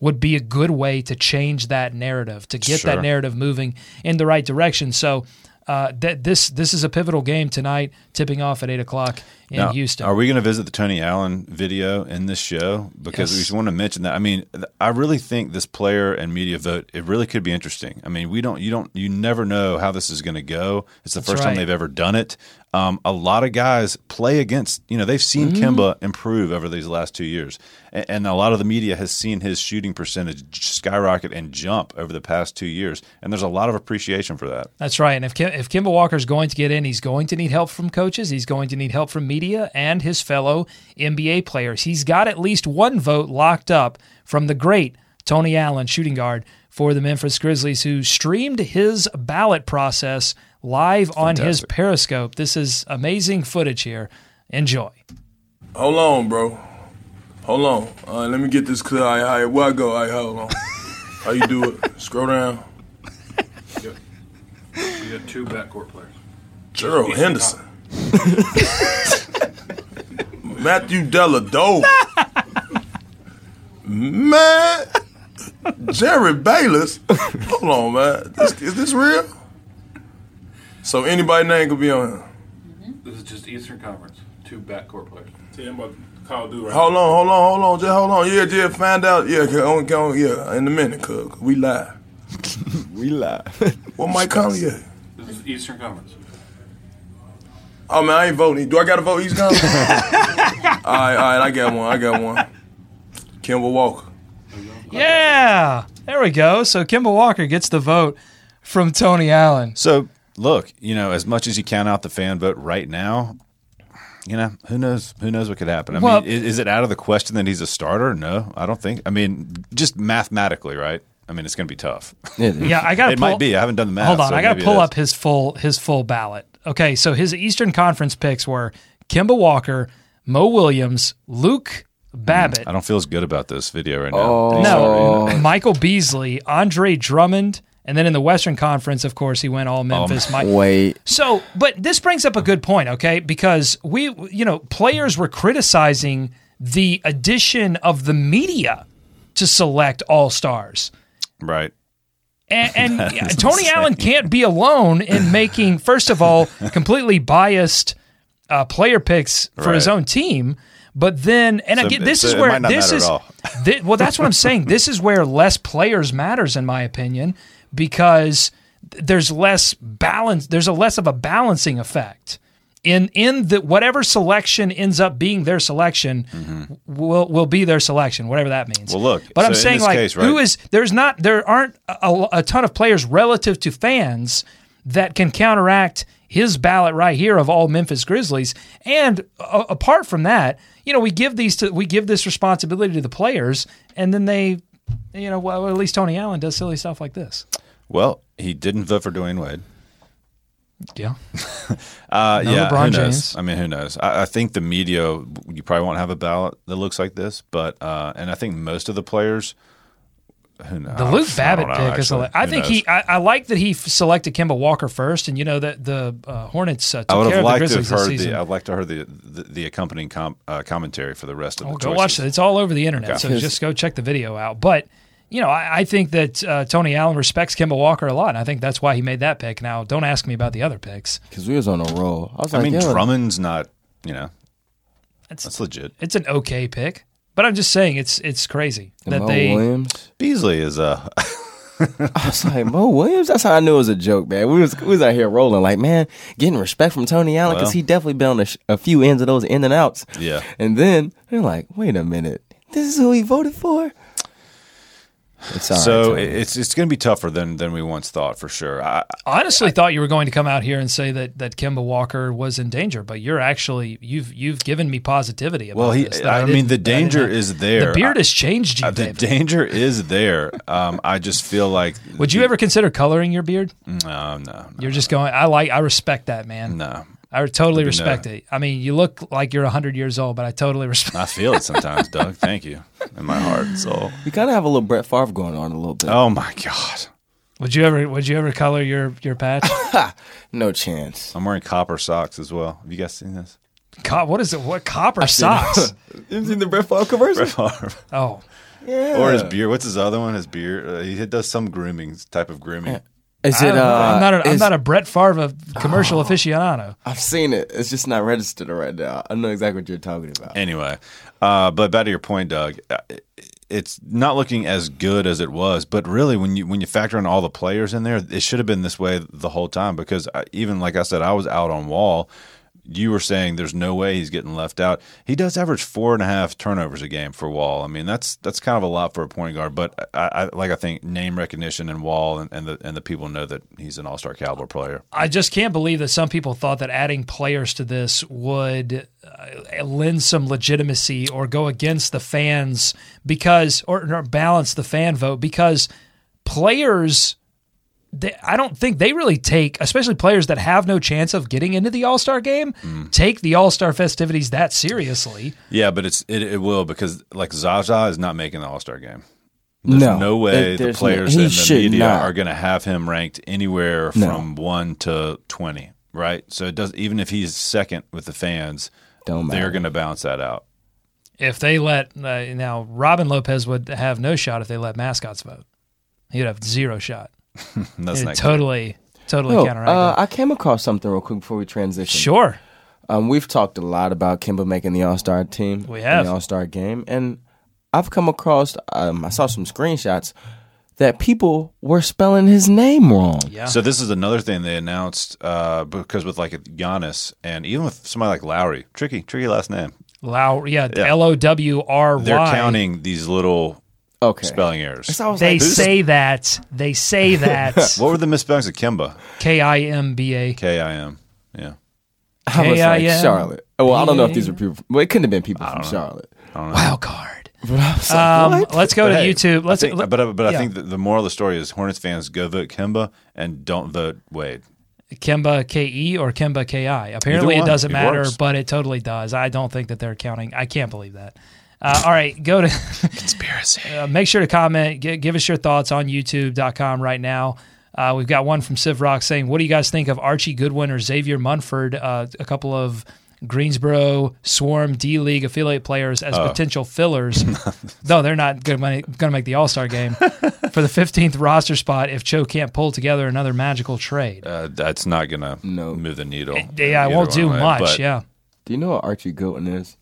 would be a good way to change that narrative, to get that narrative moving in the right direction. So, uh, that this this is a pivotal game tonight, tipping off at eight o'clock in Now, Houston. Are we going to visit the Tony Allen video in this show? Because we just want to mention that. I mean, I really think this player and media vote it really could be interesting. I mean, we don't, you don't, you never know how this is going to go. It's the That's first time they've ever done it. Um, a lot of guys play against. You know, they've seen Mm-hmm. Kemba improve over these last two years, and, and a lot of the media has seen his shooting percentage skyrocket and jump over the past two years. And there's a lot of appreciation for that. That's right. And if Kim, if Kemba Walker's going to get in, he's going to need help from coaches. He's going to need help from media and his fellow NBA players. He's got at least one vote locked up from the great Tony Allen, shooting guard for the Memphis Grizzlies, who streamed his ballot process live on his Periscope. This is amazing footage here. Enjoy. Hold on, bro. Hold on. Uh, let me get this clear. All right, all right, where I go? All right, hold on. How you do it? Scroll down. We got two backcourt players. Gerald Henderson. Matthew Dellavedova. man. Jerryd Bayless. Hold on, man. This, is this real? So anybody name could be on here. This is just Eastern Conference. Two backcourt players. Yeah, I'm about to call dude right Hold on, hold on, hold on, just hold on. Yeah, just find out. Yeah, go on, on, yeah, in a minute, cuz we live. We live. What Mike Conley at? This is Eastern Conference. Oh man, I ain't voting. Do I got to vote East Conference? all right, all right, I got one. I got one. Kimball Walker. Yeah, there we go. So Kemba Walker gets the vote from Tony Allen. So look, you know, as much as you count out the fan vote right now, you know, who knows? Who knows what could happen? I Well- mean, is, is it out of the question that he's a starter? No, I don't think. I mean, just mathematically, right? I mean, it's going to be tough. Yeah, I got. It might be. I haven't done the math. Hold on, so I got to pull up his full his full ballot. Okay, so his Eastern Conference picks were Kemba Walker, Mo Williams, Luke Babbitt, I don't feel as good about this video right now. Oh. no, Michael Beasley, Andre Drummond, and then in the Western Conference, of course, he went all Memphis. Mi- Wait. so, but this brings up a good point, okay? Because we, you know, players were criticizing the addition of the media to select all stars. Right. And, and That yeah, is Tony insane. Allen can't be alone in making, first of all, completely biased uh, player picks for his own team. But then, and So- again, this so is where this is. at all. thi- well, that's what I'm saying. This is where less players matters, in my opinion, because there's less balance. There's a less of a balancing effect. In in the whatever selection ends up being their selection will will be their selection, whatever that means. Mm-hmm. Well, look, but so I'm in saying like case, right? is there's not there aren't a, a ton of players relative to fans that can counteract his ballot right here of all Memphis Grizzlies. And uh, apart from that, you know, we give these to we give this responsibility to the players, and then they, you know, well, at least Tony Allen does silly stuff like this. Well, he didn't vote for Dwyane Wade. Yeah. Uh, No yeah, LeBron who knows? James. I mean, who knows? I, I think the media, you probably won't have a ballot that looks like this, but uh, and I think most of the players? The I Luke don't Babbitt know, pick is. actually. a- I Who think knows? he. I, I like that he f- selected Kemba Walker first, and you know that the uh, Hornets uh, took I would care have of the liked to have Grizzlies this season. the. I'd like to heard the the, the accompanying com, uh, commentary for the rest of Oh, the go choices. watch it. It's all over the internet. Okay. So just go check the video out. But you know, I, I think that uh, Tony Allen respects Kemba Walker a lot, and I think that's why he made that pick. Now, don't ask me about the other picks. Because we was on a roll. I was I like, mean, yo, Drummond's not. You know, That's, that's legit. It's an okay pick, but I'm just saying it's it's crazy and that Mo they. Williams. Beasley is uh, I was like, Mo Williams. That's how I knew it was a joke, man. We was we was out here rolling, like, man, getting respect from Tony Allen because Well. he definitely been on a, sh- a few ends of those in and outs. yeah. And then they're like, wait a minute, this is who he voted for. It's all right, So Tony. it's it's going to be tougher than than we once thought for sure. I, I honestly thought you were going to come out here and say that that Kemba Walker was in danger, but you're actually you've you've given me positivity about well, he. this. that I, mean, the that I didn't danger is there. The beard I- has changed you, uh, the David. danger is there. Um, I just feel like. Would you ever consider coloring your beard? No, no, You're just going. I like. I respect that, man. no. I totally No. respect it. I mean, you look like you're 100 years old, but I totally respect. It. I feel it sometimes, Doug. Thank you, in my heart and soul. we kind of have a little Brett Favre going on a little bit. Oh my god, Would you ever? Would you ever color your your patch? No chance. I'm wearing copper socks as well. Have you guys seen this? Co- what is it? What copper socks? you seen the Brett Favre commercial? Brett Favre. Oh, Yeah. Or his beard. What's his other one? His beard. Uh, he does some grooming type of grooming. Is I it? don't know. Uh, I'm not. A, I'm not a Brett Favre of commercial aficionado. I've seen it. It's just not registered right now. I know exactly what you're talking about. Anyway, uh, but back to your point, Doug. uh, It's not looking as good as it was, but really, when you when you factor in all the players in there, it should have been this way the whole time. Because I, even like I said, I was out on Wall. You were saying there's no way he's getting left out. He does average four and a half turnovers a game for Wall. I mean, that's that's kind of a lot for a point guard. But I, I like I think name recognition and Wall and, and the and the people know that he's an All Star caliber player. I just can't believe that some people thought that adding players to this would uh, lend some legitimacy or go against the fans because, or, or balance the fan vote because players. They, I don't think they really take, especially players that have no chance of getting into the All Star game, Mm. take the All Star festivities that seriously. Yeah, but it's it, it will because like Zaza is not making the All Star game. There's No, no, way it- the there's no- players he in the media not. are going to have him ranked anywhere No. from one to twenty, right? So it does even if he's second with the fans, Don't they're going to balance that out. If they let uh, now Robin Lopez would have no shot if they let mascots vote. He'd have zero shot. That's He'd not good. totally, totally No, counteract. uh. I came across something real quick before we transition. Sure. Um, we've talked a lot about Kemba making the All Star team. We have. the All Star game, and I've come across. Um, I saw some screenshots that people were spelling his name wrong. Yeah. So this is another thing they announced uh, because with like Giannis and even with somebody like Lowry, tricky, tricky last name. Lowry, yeah, Yeah. L O W R Y. They're counting these little Okay. spelling errors. So They like, say that. They say that. What were the misspellings of Kimba? K I M B A. K I M. Yeah. I was like Charlotte. Well, I don't know if these were people. Well, it couldn't have been people from Charlotte. Wild card. But I was like, Um, let's go But to hey, YouTube. Let's. I think, let- but but I think that the moral of the story is Hornets fans go vote Kemba and don't vote Wade. Kemba K E or Kemba K I. Apparently, it doesn't It matter, works. but it totally does. I don't think that they're counting. I can't believe that. Uh, all right, go to Conspiracy. Uh, make sure to comment. G- give us your thoughts on YouTube.com right now. Uh, we've got one from Civ Rock saying, "What do you guys think of Archie Goodwin or Xavier Munford? Uh, a couple of Greensboro Swarm D League affiliate players as Oh. potential fillers. no, they're not going to make the All Star game for the 15th roster spot if Cho can't pull together another magical trade. Uh, that's not gonna No. move the needle. yeah, it won't do one way, much. but Yeah, Do you know what Archie Goodwin is?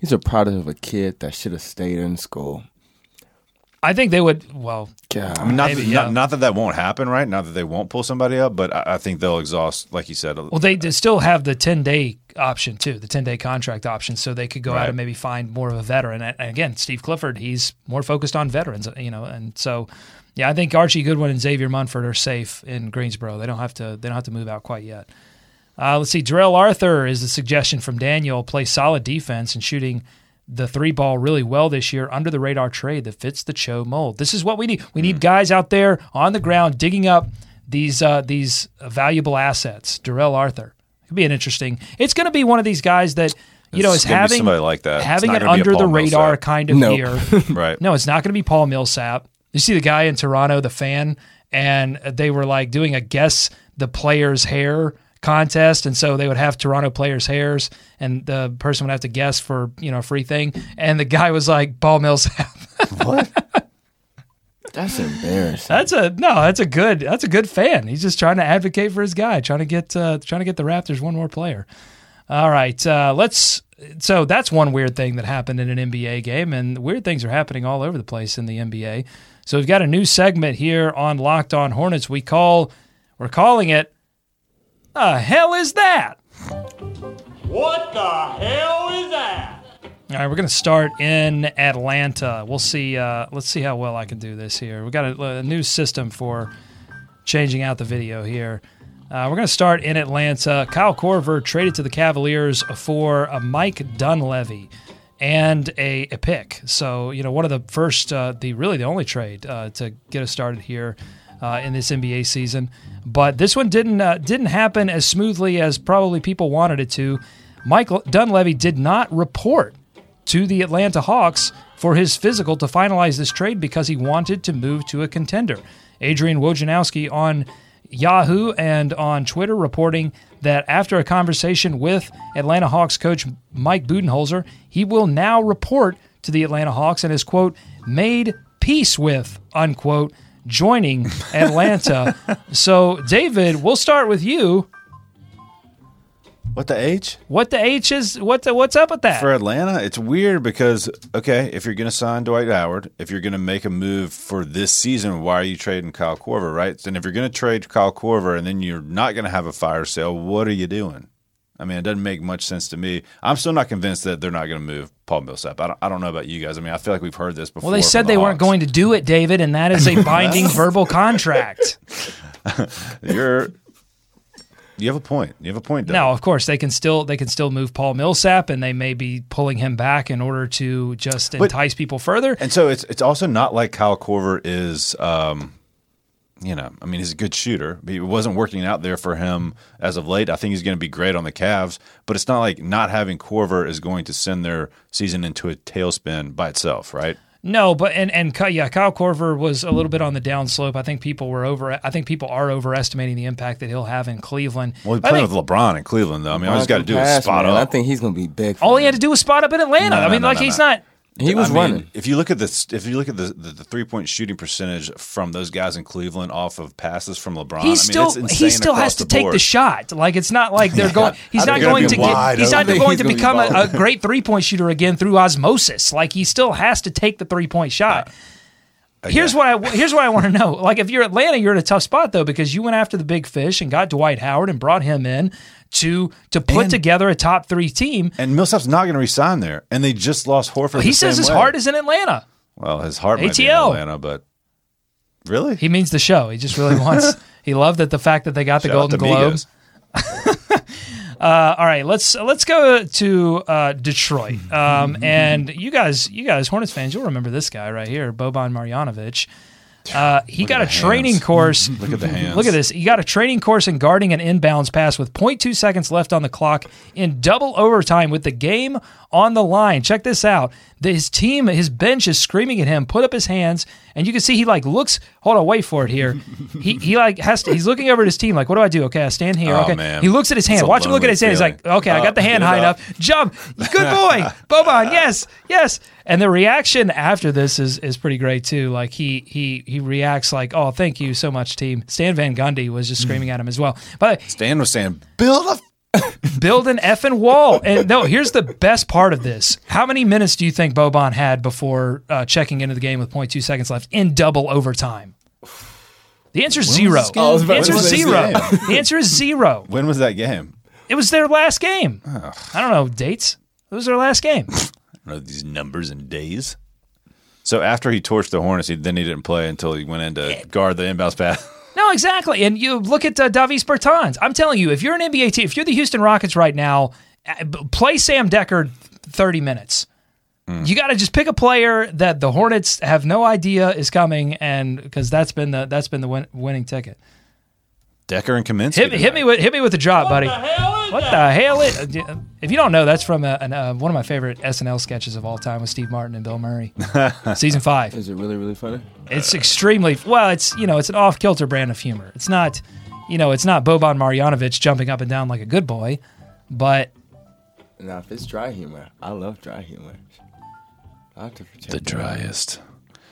He's a product of a kid that should have stayed in school. I think they would. Well, yeah. I mean, not, Maybe, that, yeah. not, not that that won't happen, right? Not that they won't pull somebody up, but I, I think they'll exhaust, like you said. Well, they d- still have the 10 day option too, the 10 day contract option. So they could go out and maybe find more of a veteran. And again, Steve Clifford, he's more focused on veterans, uh, you know. And so, yeah, I think Archie Goodwin and Xavier Munford are safe in Greensboro. They don't have to, they don't have to move out quite yet. Uh, let's see. Darrell Arthur is a suggestion from Daniel. Play solid defense and shooting the three ball really well this year under the radar trade that fits the Cho mold. This is what we need. We need guys out there on the ground digging up these uh, these valuable assets. Darrell Arthur could be an interesting. It's going to be one of these guys that you know It's is having somebody like that. Having not an gonna be a under the radar Millsap. kind of No. year. right. No, it's not going to be Paul Millsap. You see the guy in Toronto, the fan, and they were like doing a guess the player's hair contest, and so they would have Toronto players' hairs, and the person would have to guess for you know a free thing, and the guy was like Paul Millsap. What? That's embarrassing. that's a no, that's a good that's a good fan. He's just trying to advocate for his guy, trying to get uh, trying to get the Raptors one more player. All right, uh, let's. So that's one weird thing that happened in an NBA game, and weird things are happening all over the place in the NBA. So we've got a new segment here on Locked On Hornets. We call we're calling it. The hell is that? What the hell is that? All right, we're going to start in Atlanta. We'll see. Uh, let's see how well I can do this here. We got a, a new system for changing out the video here. Uh, we're going to start in Atlanta. Kyle Korver traded to the Cavaliers for a Mike Dunleavy and a, a pick. So you know, one of the first, uh, the really the only trade uh, to get us started here uh, in this NBA season. But this one didn't uh, didn't happen as smoothly as probably people wanted it to. Mike Dunleavy did not report to the Atlanta Hawks for his physical to finalize this trade because he wanted to move to a contender. Adrian Wojnarowski on Yahoo and on Twitter reporting that after a conversation with Atlanta Hawks coach Mike Budenholzer, he will now report to the Atlanta Hawks and has, quote, made peace with, unquote, joining Atlanta. so, David, we'll start with you. What the H? What the H is? What the, what's up with that? For Atlanta, it's weird because okay, if you're going to sign Dwight Howard, if you're going to make a move for this season, why are you trading Kyle Korver, right? And if you're going to trade Kyle Korver and then you're not going to have a fire sale, what are you doing? I mean, it doesn't make much sense to me. I'm still not convinced that they're not going to move Paul Millsap. I don't, I don't know about you guys. I mean, I feel like we've heard this before. well, they said the they weren't going to do it, David, and that is a binding verbal contract. You're you have a point. You have a point. Now, of course, they can still they can still move Paul Millsap, and they may be pulling him back in order to just But- entice people further. And so it's it's also not like Kyle Korver is, um, you know, I mean, he's a good shooter. But It wasn't working out there for him as of late. I think he's going to be great on the Cavs, but it's not like not having Korver is going to send their season into a tailspin by itself, right? No, but and and yeah, Kyle Korver was a little bit on the downslope. I think people were over. I think people are overestimating the impact that he'll have in Cleveland. Well, he's I playing think with LeBron in Cleveland, though. I mean, all he's got to do is spot man. up. I think he's going to be big. for all he had to do was spot up in Atlanta. No, I mean, no, like no, he's no. not. He was I mean, running. If you look at this, if you look at the the, the three point shooting percentage from those guys in Cleveland off of passes from LeBron, He I mean, still it's he still has to the take the shot. Like it's not like they're going. He's not going gonna get. He's not going to gonna be become a, a great three point shooter again through osmosis. Like he still has to take the three point shot. Here's what I here's what I want to know. Like if you're Atlanta, you're in a tough spot though because you went after the big fish and got Dwight Howard and brought him in to to put And- together a top three team. And Millsap's not going to resign there, and they just lost Horford. He the says his way. heart is in Atlanta. well, his heart might be in ATL. Atlanta, but really, He means the show. He just really wants. he loved that the fact that they got the Shout Golden to Globe. Migos. Uh, all right, let's let's go to uh, Detroit. Um, and you guys, you guys, Hornets fans, you'll remember this guy right here, Boban Marjanovic. Uh, he got a training hands. course. Look at the hands. Look at this. He got a training course in guarding an inbounds pass with 0.2 seconds left on the clock in double overtime with the game on the line. Check this out. His team, his bench is screaming at him. Put up his hands, and you can see he like looks. Hold on, wait for it here. he he like has to. He's looking over at his team. Like, what do I do? Okay, I stand here. Oh, okay. man. He looks at his hand. It's Watch him look at his hand. He's like, feeling. okay, I got the hand high up. enough. Jump. Good boy, Boban. Yes, yes. And the reaction after this is is pretty great too. Like he he he reacts like, "Oh, thank you so much, team." Stan Van Gundy was just screaming at him as well. But Stan was saying, "Build a build an effing wall. And no, here's the best part of this. How many minutes do you think Boban had before uh, checking into the game with 0.2 seconds left in double overtime? The answer is zero. this game? I was The about answer is zero. The answer is zero. When was that game? It was their last game. I don't know dates. It was their last game. I don't know these numbers and days. So after he torched the Hornets, he, then he didn't play until he went in to guard the inbounds pass. No, exactly. And you look at uh, Davis Bertans. I'm telling you, if you're an NBA team, if you're the Houston Rockets right now, uh, play Sam Dekker 30 minutes. You got to just pick a player that the Hornets have no idea is coming, and because that's been the that's been the win- winning ticket. Dekker and Kaminsky. Hit me, hit me with hit me with the drop, buddy. the hell is What that? the hell? Is, if you don't know, that's from a, an, uh, one of my favorite SNL sketches of all time with Steve Martin and Bill Murray, season five. Is it really, really funny? It's extremely well. It's you know it's an off kilter brand of humor. It's not you know it's not Boban Marjanovic jumping up and down like a good boy, but Now, if it's dry humor, I love dry humor. I have to protect the driest.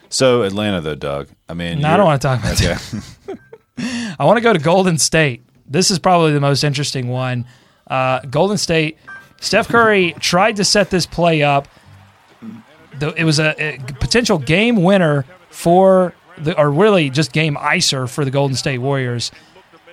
So Atlanta, though, Doug. I mean, No, I don't wanna talk about okay. I want to go to Golden State. This is probably the most interesting one. Uh, Golden State. Steph Curry tried to set this play up. It was a, a potential game winner for the, or really just game icer for the Golden State Warriors.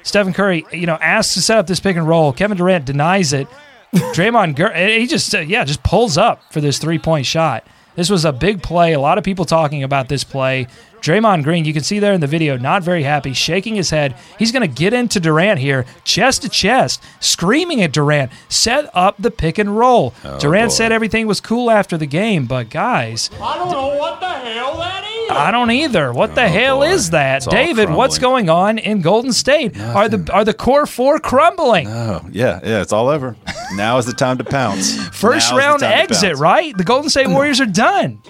Stephen Curry, you know, asked to set up this pick and roll. Kevin Durant denies it. Draymond, Gr- he just uh, yeah, just pulls up for this three point shot. This was a big play. A lot of people talking about this play. Draymond Green, you can see there in the video, not very happy, shaking his head. He's going to get into Durant here, chest to chest, screaming at Durant, set up the pick and roll. Oh, Durant boy. said everything was cool after the game, but guys, I don't know what the hell that is. I don't either. What the oh, hell boy. is that, It's David? What's going on in Golden State? Are the are the core four crumbling? Oh yeah, yeah. It's all over. Now is the time to pounce. First Now round exit, right? The Golden State Warriors are done.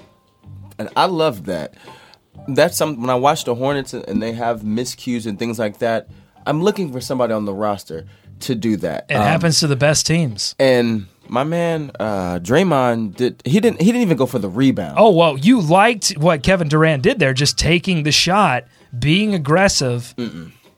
And I love that. That's some when I watch the Hornets and they have miscues and things like that. I'm looking for somebody on the roster to do that. It Um, happens to the best teams. And my man, uh, Draymond did. He didn't. He didn't even go for the rebound. Oh well, you liked what Kevin Durant did there, just taking the shot, being aggressive.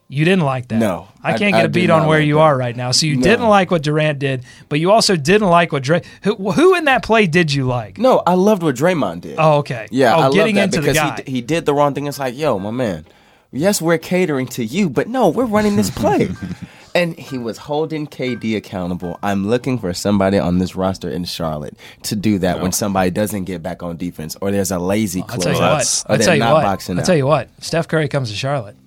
You didn't like that. No, I I- can't I get a beat on where like you that. are right now. So you No. didn't like what Durant did, but you also didn't like what Dray. Who, who in that play did you like? No, I loved what Draymond did. Oh, okay. Yeah, Oh, I love getting that into the because guy. He, he did the wrong thing. It's like, yo, my man, yes, we're catering to you, but no, we're running this play. and he was holding KD accountable. I'm looking for somebody on this roster in Charlotte to do that when somebody doesn't get back on defense or there's a lazy I'll close. tell you what. I'll tell you what. I'll tell you what. Steph Curry comes to Charlotte.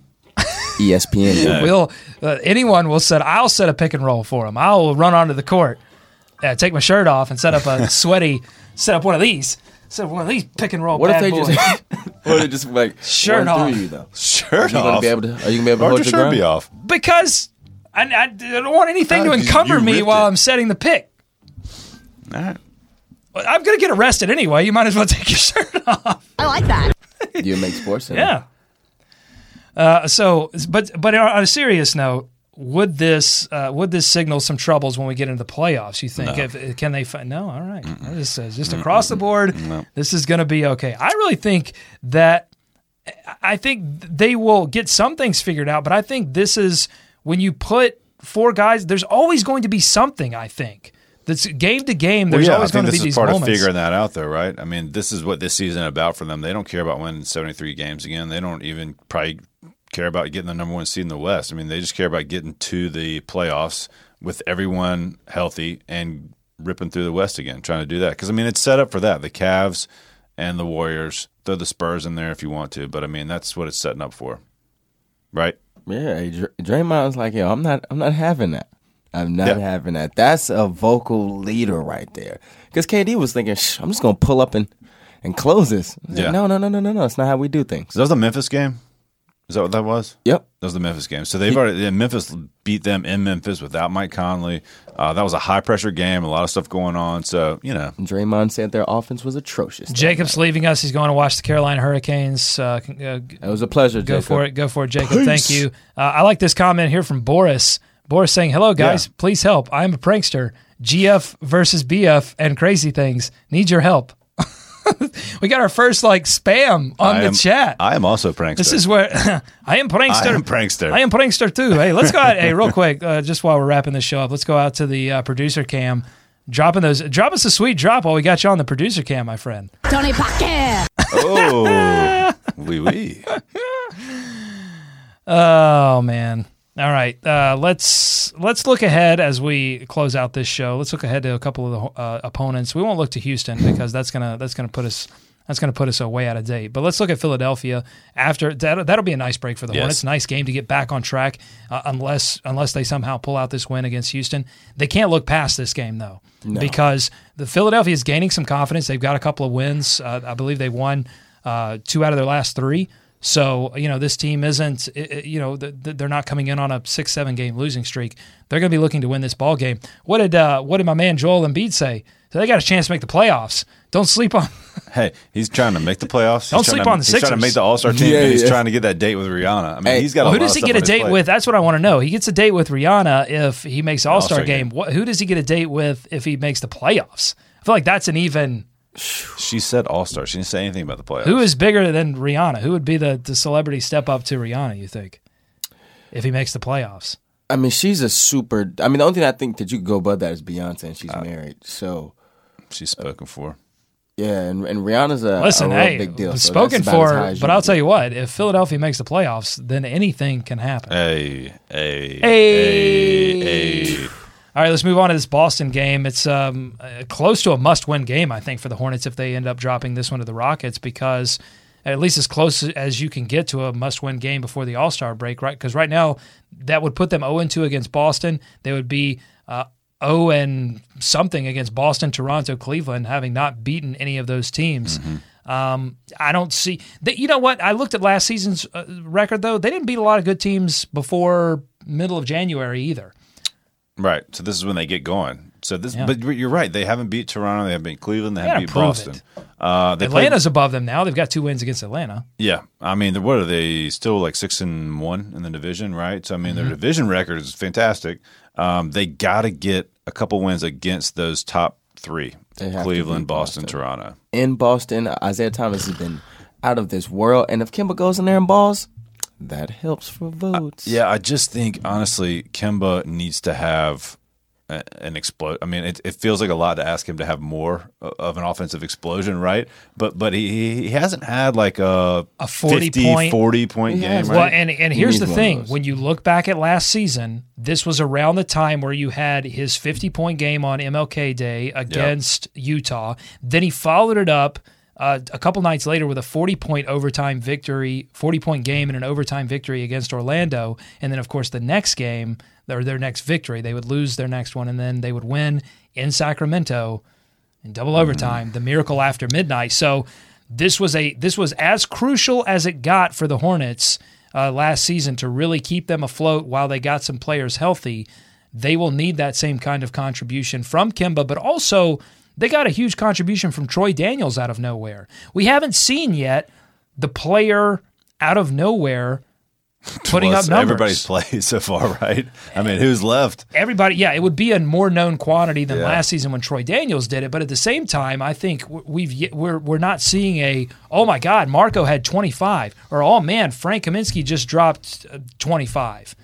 ESPN. guy. We'll uh, anyone will set. I'll set a pick and roll for him. I will run onto the court, uh, take my shirt off, and set up a sweaty. Set up one of these. Set up one of these pick and roll. What if they boys. just, what if they just like Shirt run off. through you though? Shirt Are you gonna off. be able to? Are you gonna be able to Why hold your your shirt ground? be off? because I, I, I don't want anything Oh, to encumber you me while it. I'm setting the pick. All right. I'm gonna get arrested anyway. You might as well take your shirt off. I like that. You make sports. Center. Yeah. Uh, so, but but on a serious note, would this uh, would this signal some troubles when we get into the playoffs? You think? No. If, can they? Find, no. All right. This says just across the board. This is going to be okay. I really think that. I think they will get some things figured out, but I think this is when you put four guys. There's always going to be something. I think that's game to game. Well, There's yeah, always going to be this is these part moments. of figuring that out, though, right? I mean, this is what this season is about for them. They don't care about winning 73 games again. They don't even probably care about getting the number one seed in the West. I mean, they just care about getting to the playoffs with everyone healthy and ripping through the West again, trying to do that. Because, I mean, it's set up for that. The Cavs and the Warriors, throw the Spurs in there if you want to. But, I mean, that's what it's setting up for, right? Yeah, Dr- Draymond's like, yo, I'm not, I'm not having that. I'm not Yeah. having that. That's a vocal leader right there. Because KD was thinking, Shh, I'm just gonna pull up and and close this. Was like, Yeah. no, no, no, no, no, no. It's not how we do things. That was the Memphis game? Is that what that was? Yep. That was the Memphis game. So they've already yeah, Memphis beat them in Memphis without Mike Conley. Uh, that was a high pressure game, a lot of stuff going on. So you know, Draymond said their offense was atrocious. Jacob's leaving us. He's going to watch the Carolina Hurricanes. Uh, uh, It was a pleasure. Go Jacob. for it. Go for it, Jacob. Thank you. Uh, I like this comment here from Boris. Boris saying, Hello, guys. Yeah. Please help. I am a prankster. GF versus BF and crazy things. Need your help. we got our first like spam on I the am, chat. I am also prankster. This is where I am prankster. I am prankster. I am prankster too. Hey, let's go out. hey, real quick, uh, just while we're wrapping this show up, let's go out to the uh, producer cam. Dropping those, drop us a sweet drop while we got you on the producer cam, my friend. Tony Parker. oh, wee wee. Oh man. All right. Uh, let's let's look ahead as we close out this show. Let's look ahead to a couple of the uh, opponents. We won't look to Houston because that's gonna that's gonna put us that's gonna put us way out of date. But let's look at Philadelphia after that. That'll be a nice break for the Yes. Hornets. Nice game to get back on track. Uh, unless unless they somehow pull out this win against Houston, they can't look past this game though because the Philadelphia is gaining some confidence. They've got a couple of wins. Uh, I believe they won uh, two out of their last three. So you know this team isn't i- i- you know th- th- they're not coming in on a six seven game losing streak. They're going to be looking to win this ball game. What did uh, what did my man Joel Embiid say? So they got a chance to make the playoffs. Don't sleep on. Hey, he's trying to make the playoffs. He's Don't sleep to, on the He's trying to make the All Star team, Yeah, and he's yeah. trying to get that date with Rihanna. I mean, Hey, he's got. Well, a who lot does he get a date plate. with? That's what I want to know. He gets a date with Rihanna if he makes All Star All-Star game. game. What, who does he get a date with if he makes the playoffs? I feel like that's an even. She said All Star. She didn't say anything about the playoffs. Who is bigger than Rihanna? Who would be the, the celebrity step up to Rihanna? You think if he makes the playoffs? I mean, she's a super. I mean, the only thing I think that you could go above that is Beyonce, and she's uh, married. So She's spoken for. yeah, and, and Rihanna's a, Listen, a real hey, big deal. so spoken that's as for, as but I'll tell you what: if Philadelphia makes the playoffs, then anything can happen. Hey, hey, Hey. hey, hey. All right, let's move on to this Boston game. It's um, uh, close to a must-win game, I think, for the Hornets if they end up dropping this one to the Rockets, because at least as close as you can get to a must-win game before the All Star break, right? Because right now that would put them 0 2 against Boston. They would be uh, 0 and something against Boston, Toronto, Cleveland, having not beaten any of those teams. Um, I don't see that. You know what? I looked at last season's uh, record though; they didn't beat a lot of good teams before middle of January either. Right. So this is when they get going. So this, Yeah. but you're right. They haven't beat Toronto. They haven't beat Cleveland. They They haven't beat Boston. Uh, they played- Atlanta's above them now. They've got two wins against Atlanta. Yeah, I mean, what are they still like six and one in the division, right? So I mean, their Mm-hmm. division record is fantastic. Um, they got to get a couple wins against those top three: They to Cleveland, Boston, Boston. Toronto. in Boston, Isaiah Thomas has been out of this world, and if Kemba goes in there and balls, that helps for votes. Yeah, I just think honestly, Kemba needs to have a- an explode. I mean, it, it feels like a lot to ask him to have more of an offensive explosion, right? But but he he hasn't had like a A 40 50, point- 40 point He game, right? Well, and and here's needs the thing: when you look back at last season, this was around the time where you had his 50 point game on MLK Day against Utah. Then he followed it up. Uh, a couple nights later, with a 40 point overtime victory, 40 point game, and an overtime victory against Orlando. And then, of course, the next game, or their next victory, they would lose their next one, and then they would win in Sacramento in double overtime, the miracle after midnight. So this was a this was as crucial as it got for the Hornets uh, last season to really keep them afloat while they got some players healthy. They will need that same kind of contribution from Kemba, but also they got a huge contribution from Troy Daniels out of nowhere. We haven't seen yet the player out of nowhere putting Well, up numbers. Everybody's played so far, right? I mean, who's left? everybody, yeah, it would be a more known quantity than Yeah. last season when Troy Daniels did it. But at the same time, I think we've we're we're not seeing a oh my God, Marco had 25 or oh man, Frank Kaminsky just dropped uh, 25.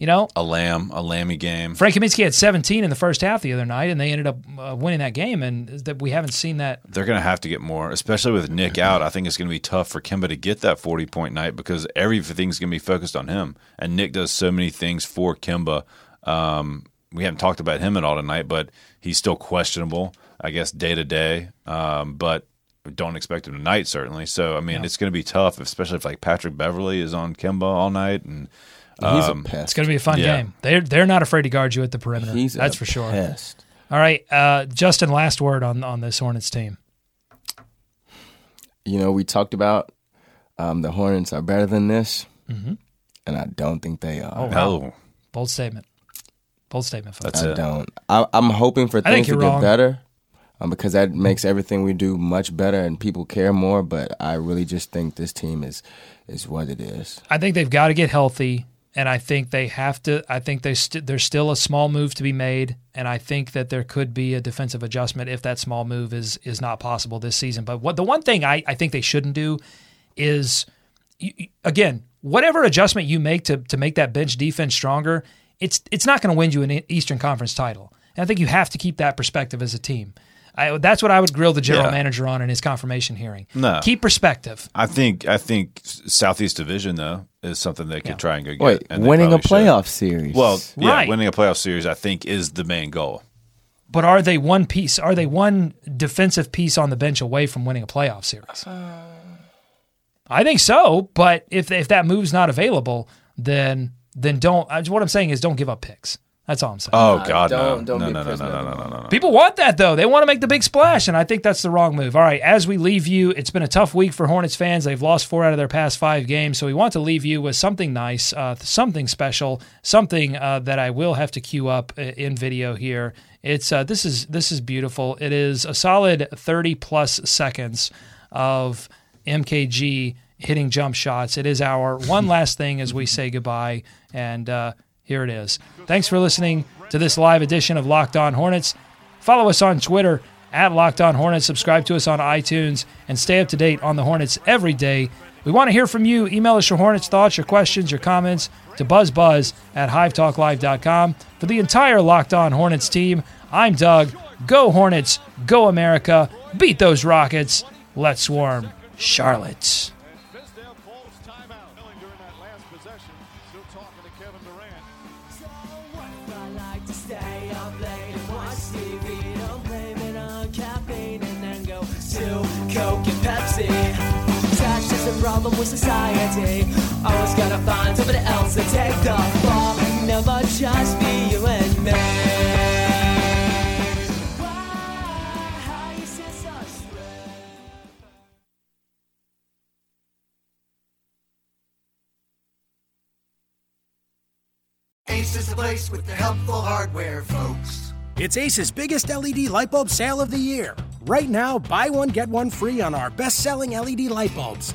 You know, A lamb, a lammy game. Frank Kaminsky had 17 in the first half the other night, and they ended up uh, winning that game. And that we haven't seen that. They're going to have to get more, especially with Nick out. I think it's going to be tough for Kemba to get that 40 point night because everything's going to be focused on him. And Nick does so many things for Kemba. Um, we haven't talked about him at all tonight, but he's still questionable, I guess, day to day. Um, But don't expect him tonight, certainly. So, I mean, it's going to be tough, especially if like Patrick Beverley is on Kemba all night. And He's um, a pest. It's going to be a fun Yeah. game. They're they're not afraid to guard you at the perimeter. He's That's a for sure. Pest. All right, uh, Justin. Last word on on this Hornets team. You know, we talked about um, the Hornets are better than this, Mhm. and I don't think they are. Oh, wow. no, Bold statement. Bold statement. Folks. That's I it. don't. I, I'm hoping for things to you're get wrong. better, um, because that makes everything we do much better and people care more. But I really just think this team is is what it is. I think they've got to get healthy, and I think they have to. I think there's st- there's still a small move to be made, and I think that there could be a defensive adjustment if that small move is is not possible this season. But what the one thing I, I think they shouldn't do is again whatever adjustment you make to to make that bench defense stronger, it's it's not going to win you an Eastern Conference title. And I think you have to keep that perspective as a team. I, that's what I would grill the general Yeah. manager on in his confirmation hearing. No. Keep perspective. I think I think Southeast Division though is something they could try and go get. Wait, and winning a probably should. playoff series. Well, yeah, Right. winning a playoff series I think is the main goal. But are they one piece? Are they one defensive piece on the bench away from winning a playoff series? Uh, I think so. But if if that move's not available, then then don't. What I'm saying is, don't give up picks. That's all I'm saying. Oh God, don't- no. don't no, get no, no, no, no, no, no, no, no. People want that though. They want to make the big splash, and I think that's the wrong move. All right, as we leave you, it's been a tough week for Hornets fans. They've lost four out of their past five games, so we want to leave you with something nice, uh, something special, something uh, that I will have to queue up in video here. It's uh, this is this is beautiful. It is a solid thirty plus seconds of MKG hitting jump shots. It is our one last thing as we say goodbye, and uh, here it is. Thanks for listening to this live edition of Locked On Hornets. Follow us on Twitter at Locked On Hornets. Subscribe to us on iTunes and stay up to date on the Hornets every day. We want to hear from you. Email us your Hornets thoughts, your questions, your comments to buzzbuzz at hivetalklive.com. For the entire Locked On Hornets team, I'm Doug. Go Hornets, go America, beat those Rockets. Let's swarm Charlotte. Problem with society. Always gotta find somebody else to take the fall. Never just be you and me. Why is it so strange? Ace is the place with the helpful hardware, folks. It's Ace's biggest LED light bulb sale of the year. Right now, buy one, get one free on our best selling LED light bulbs.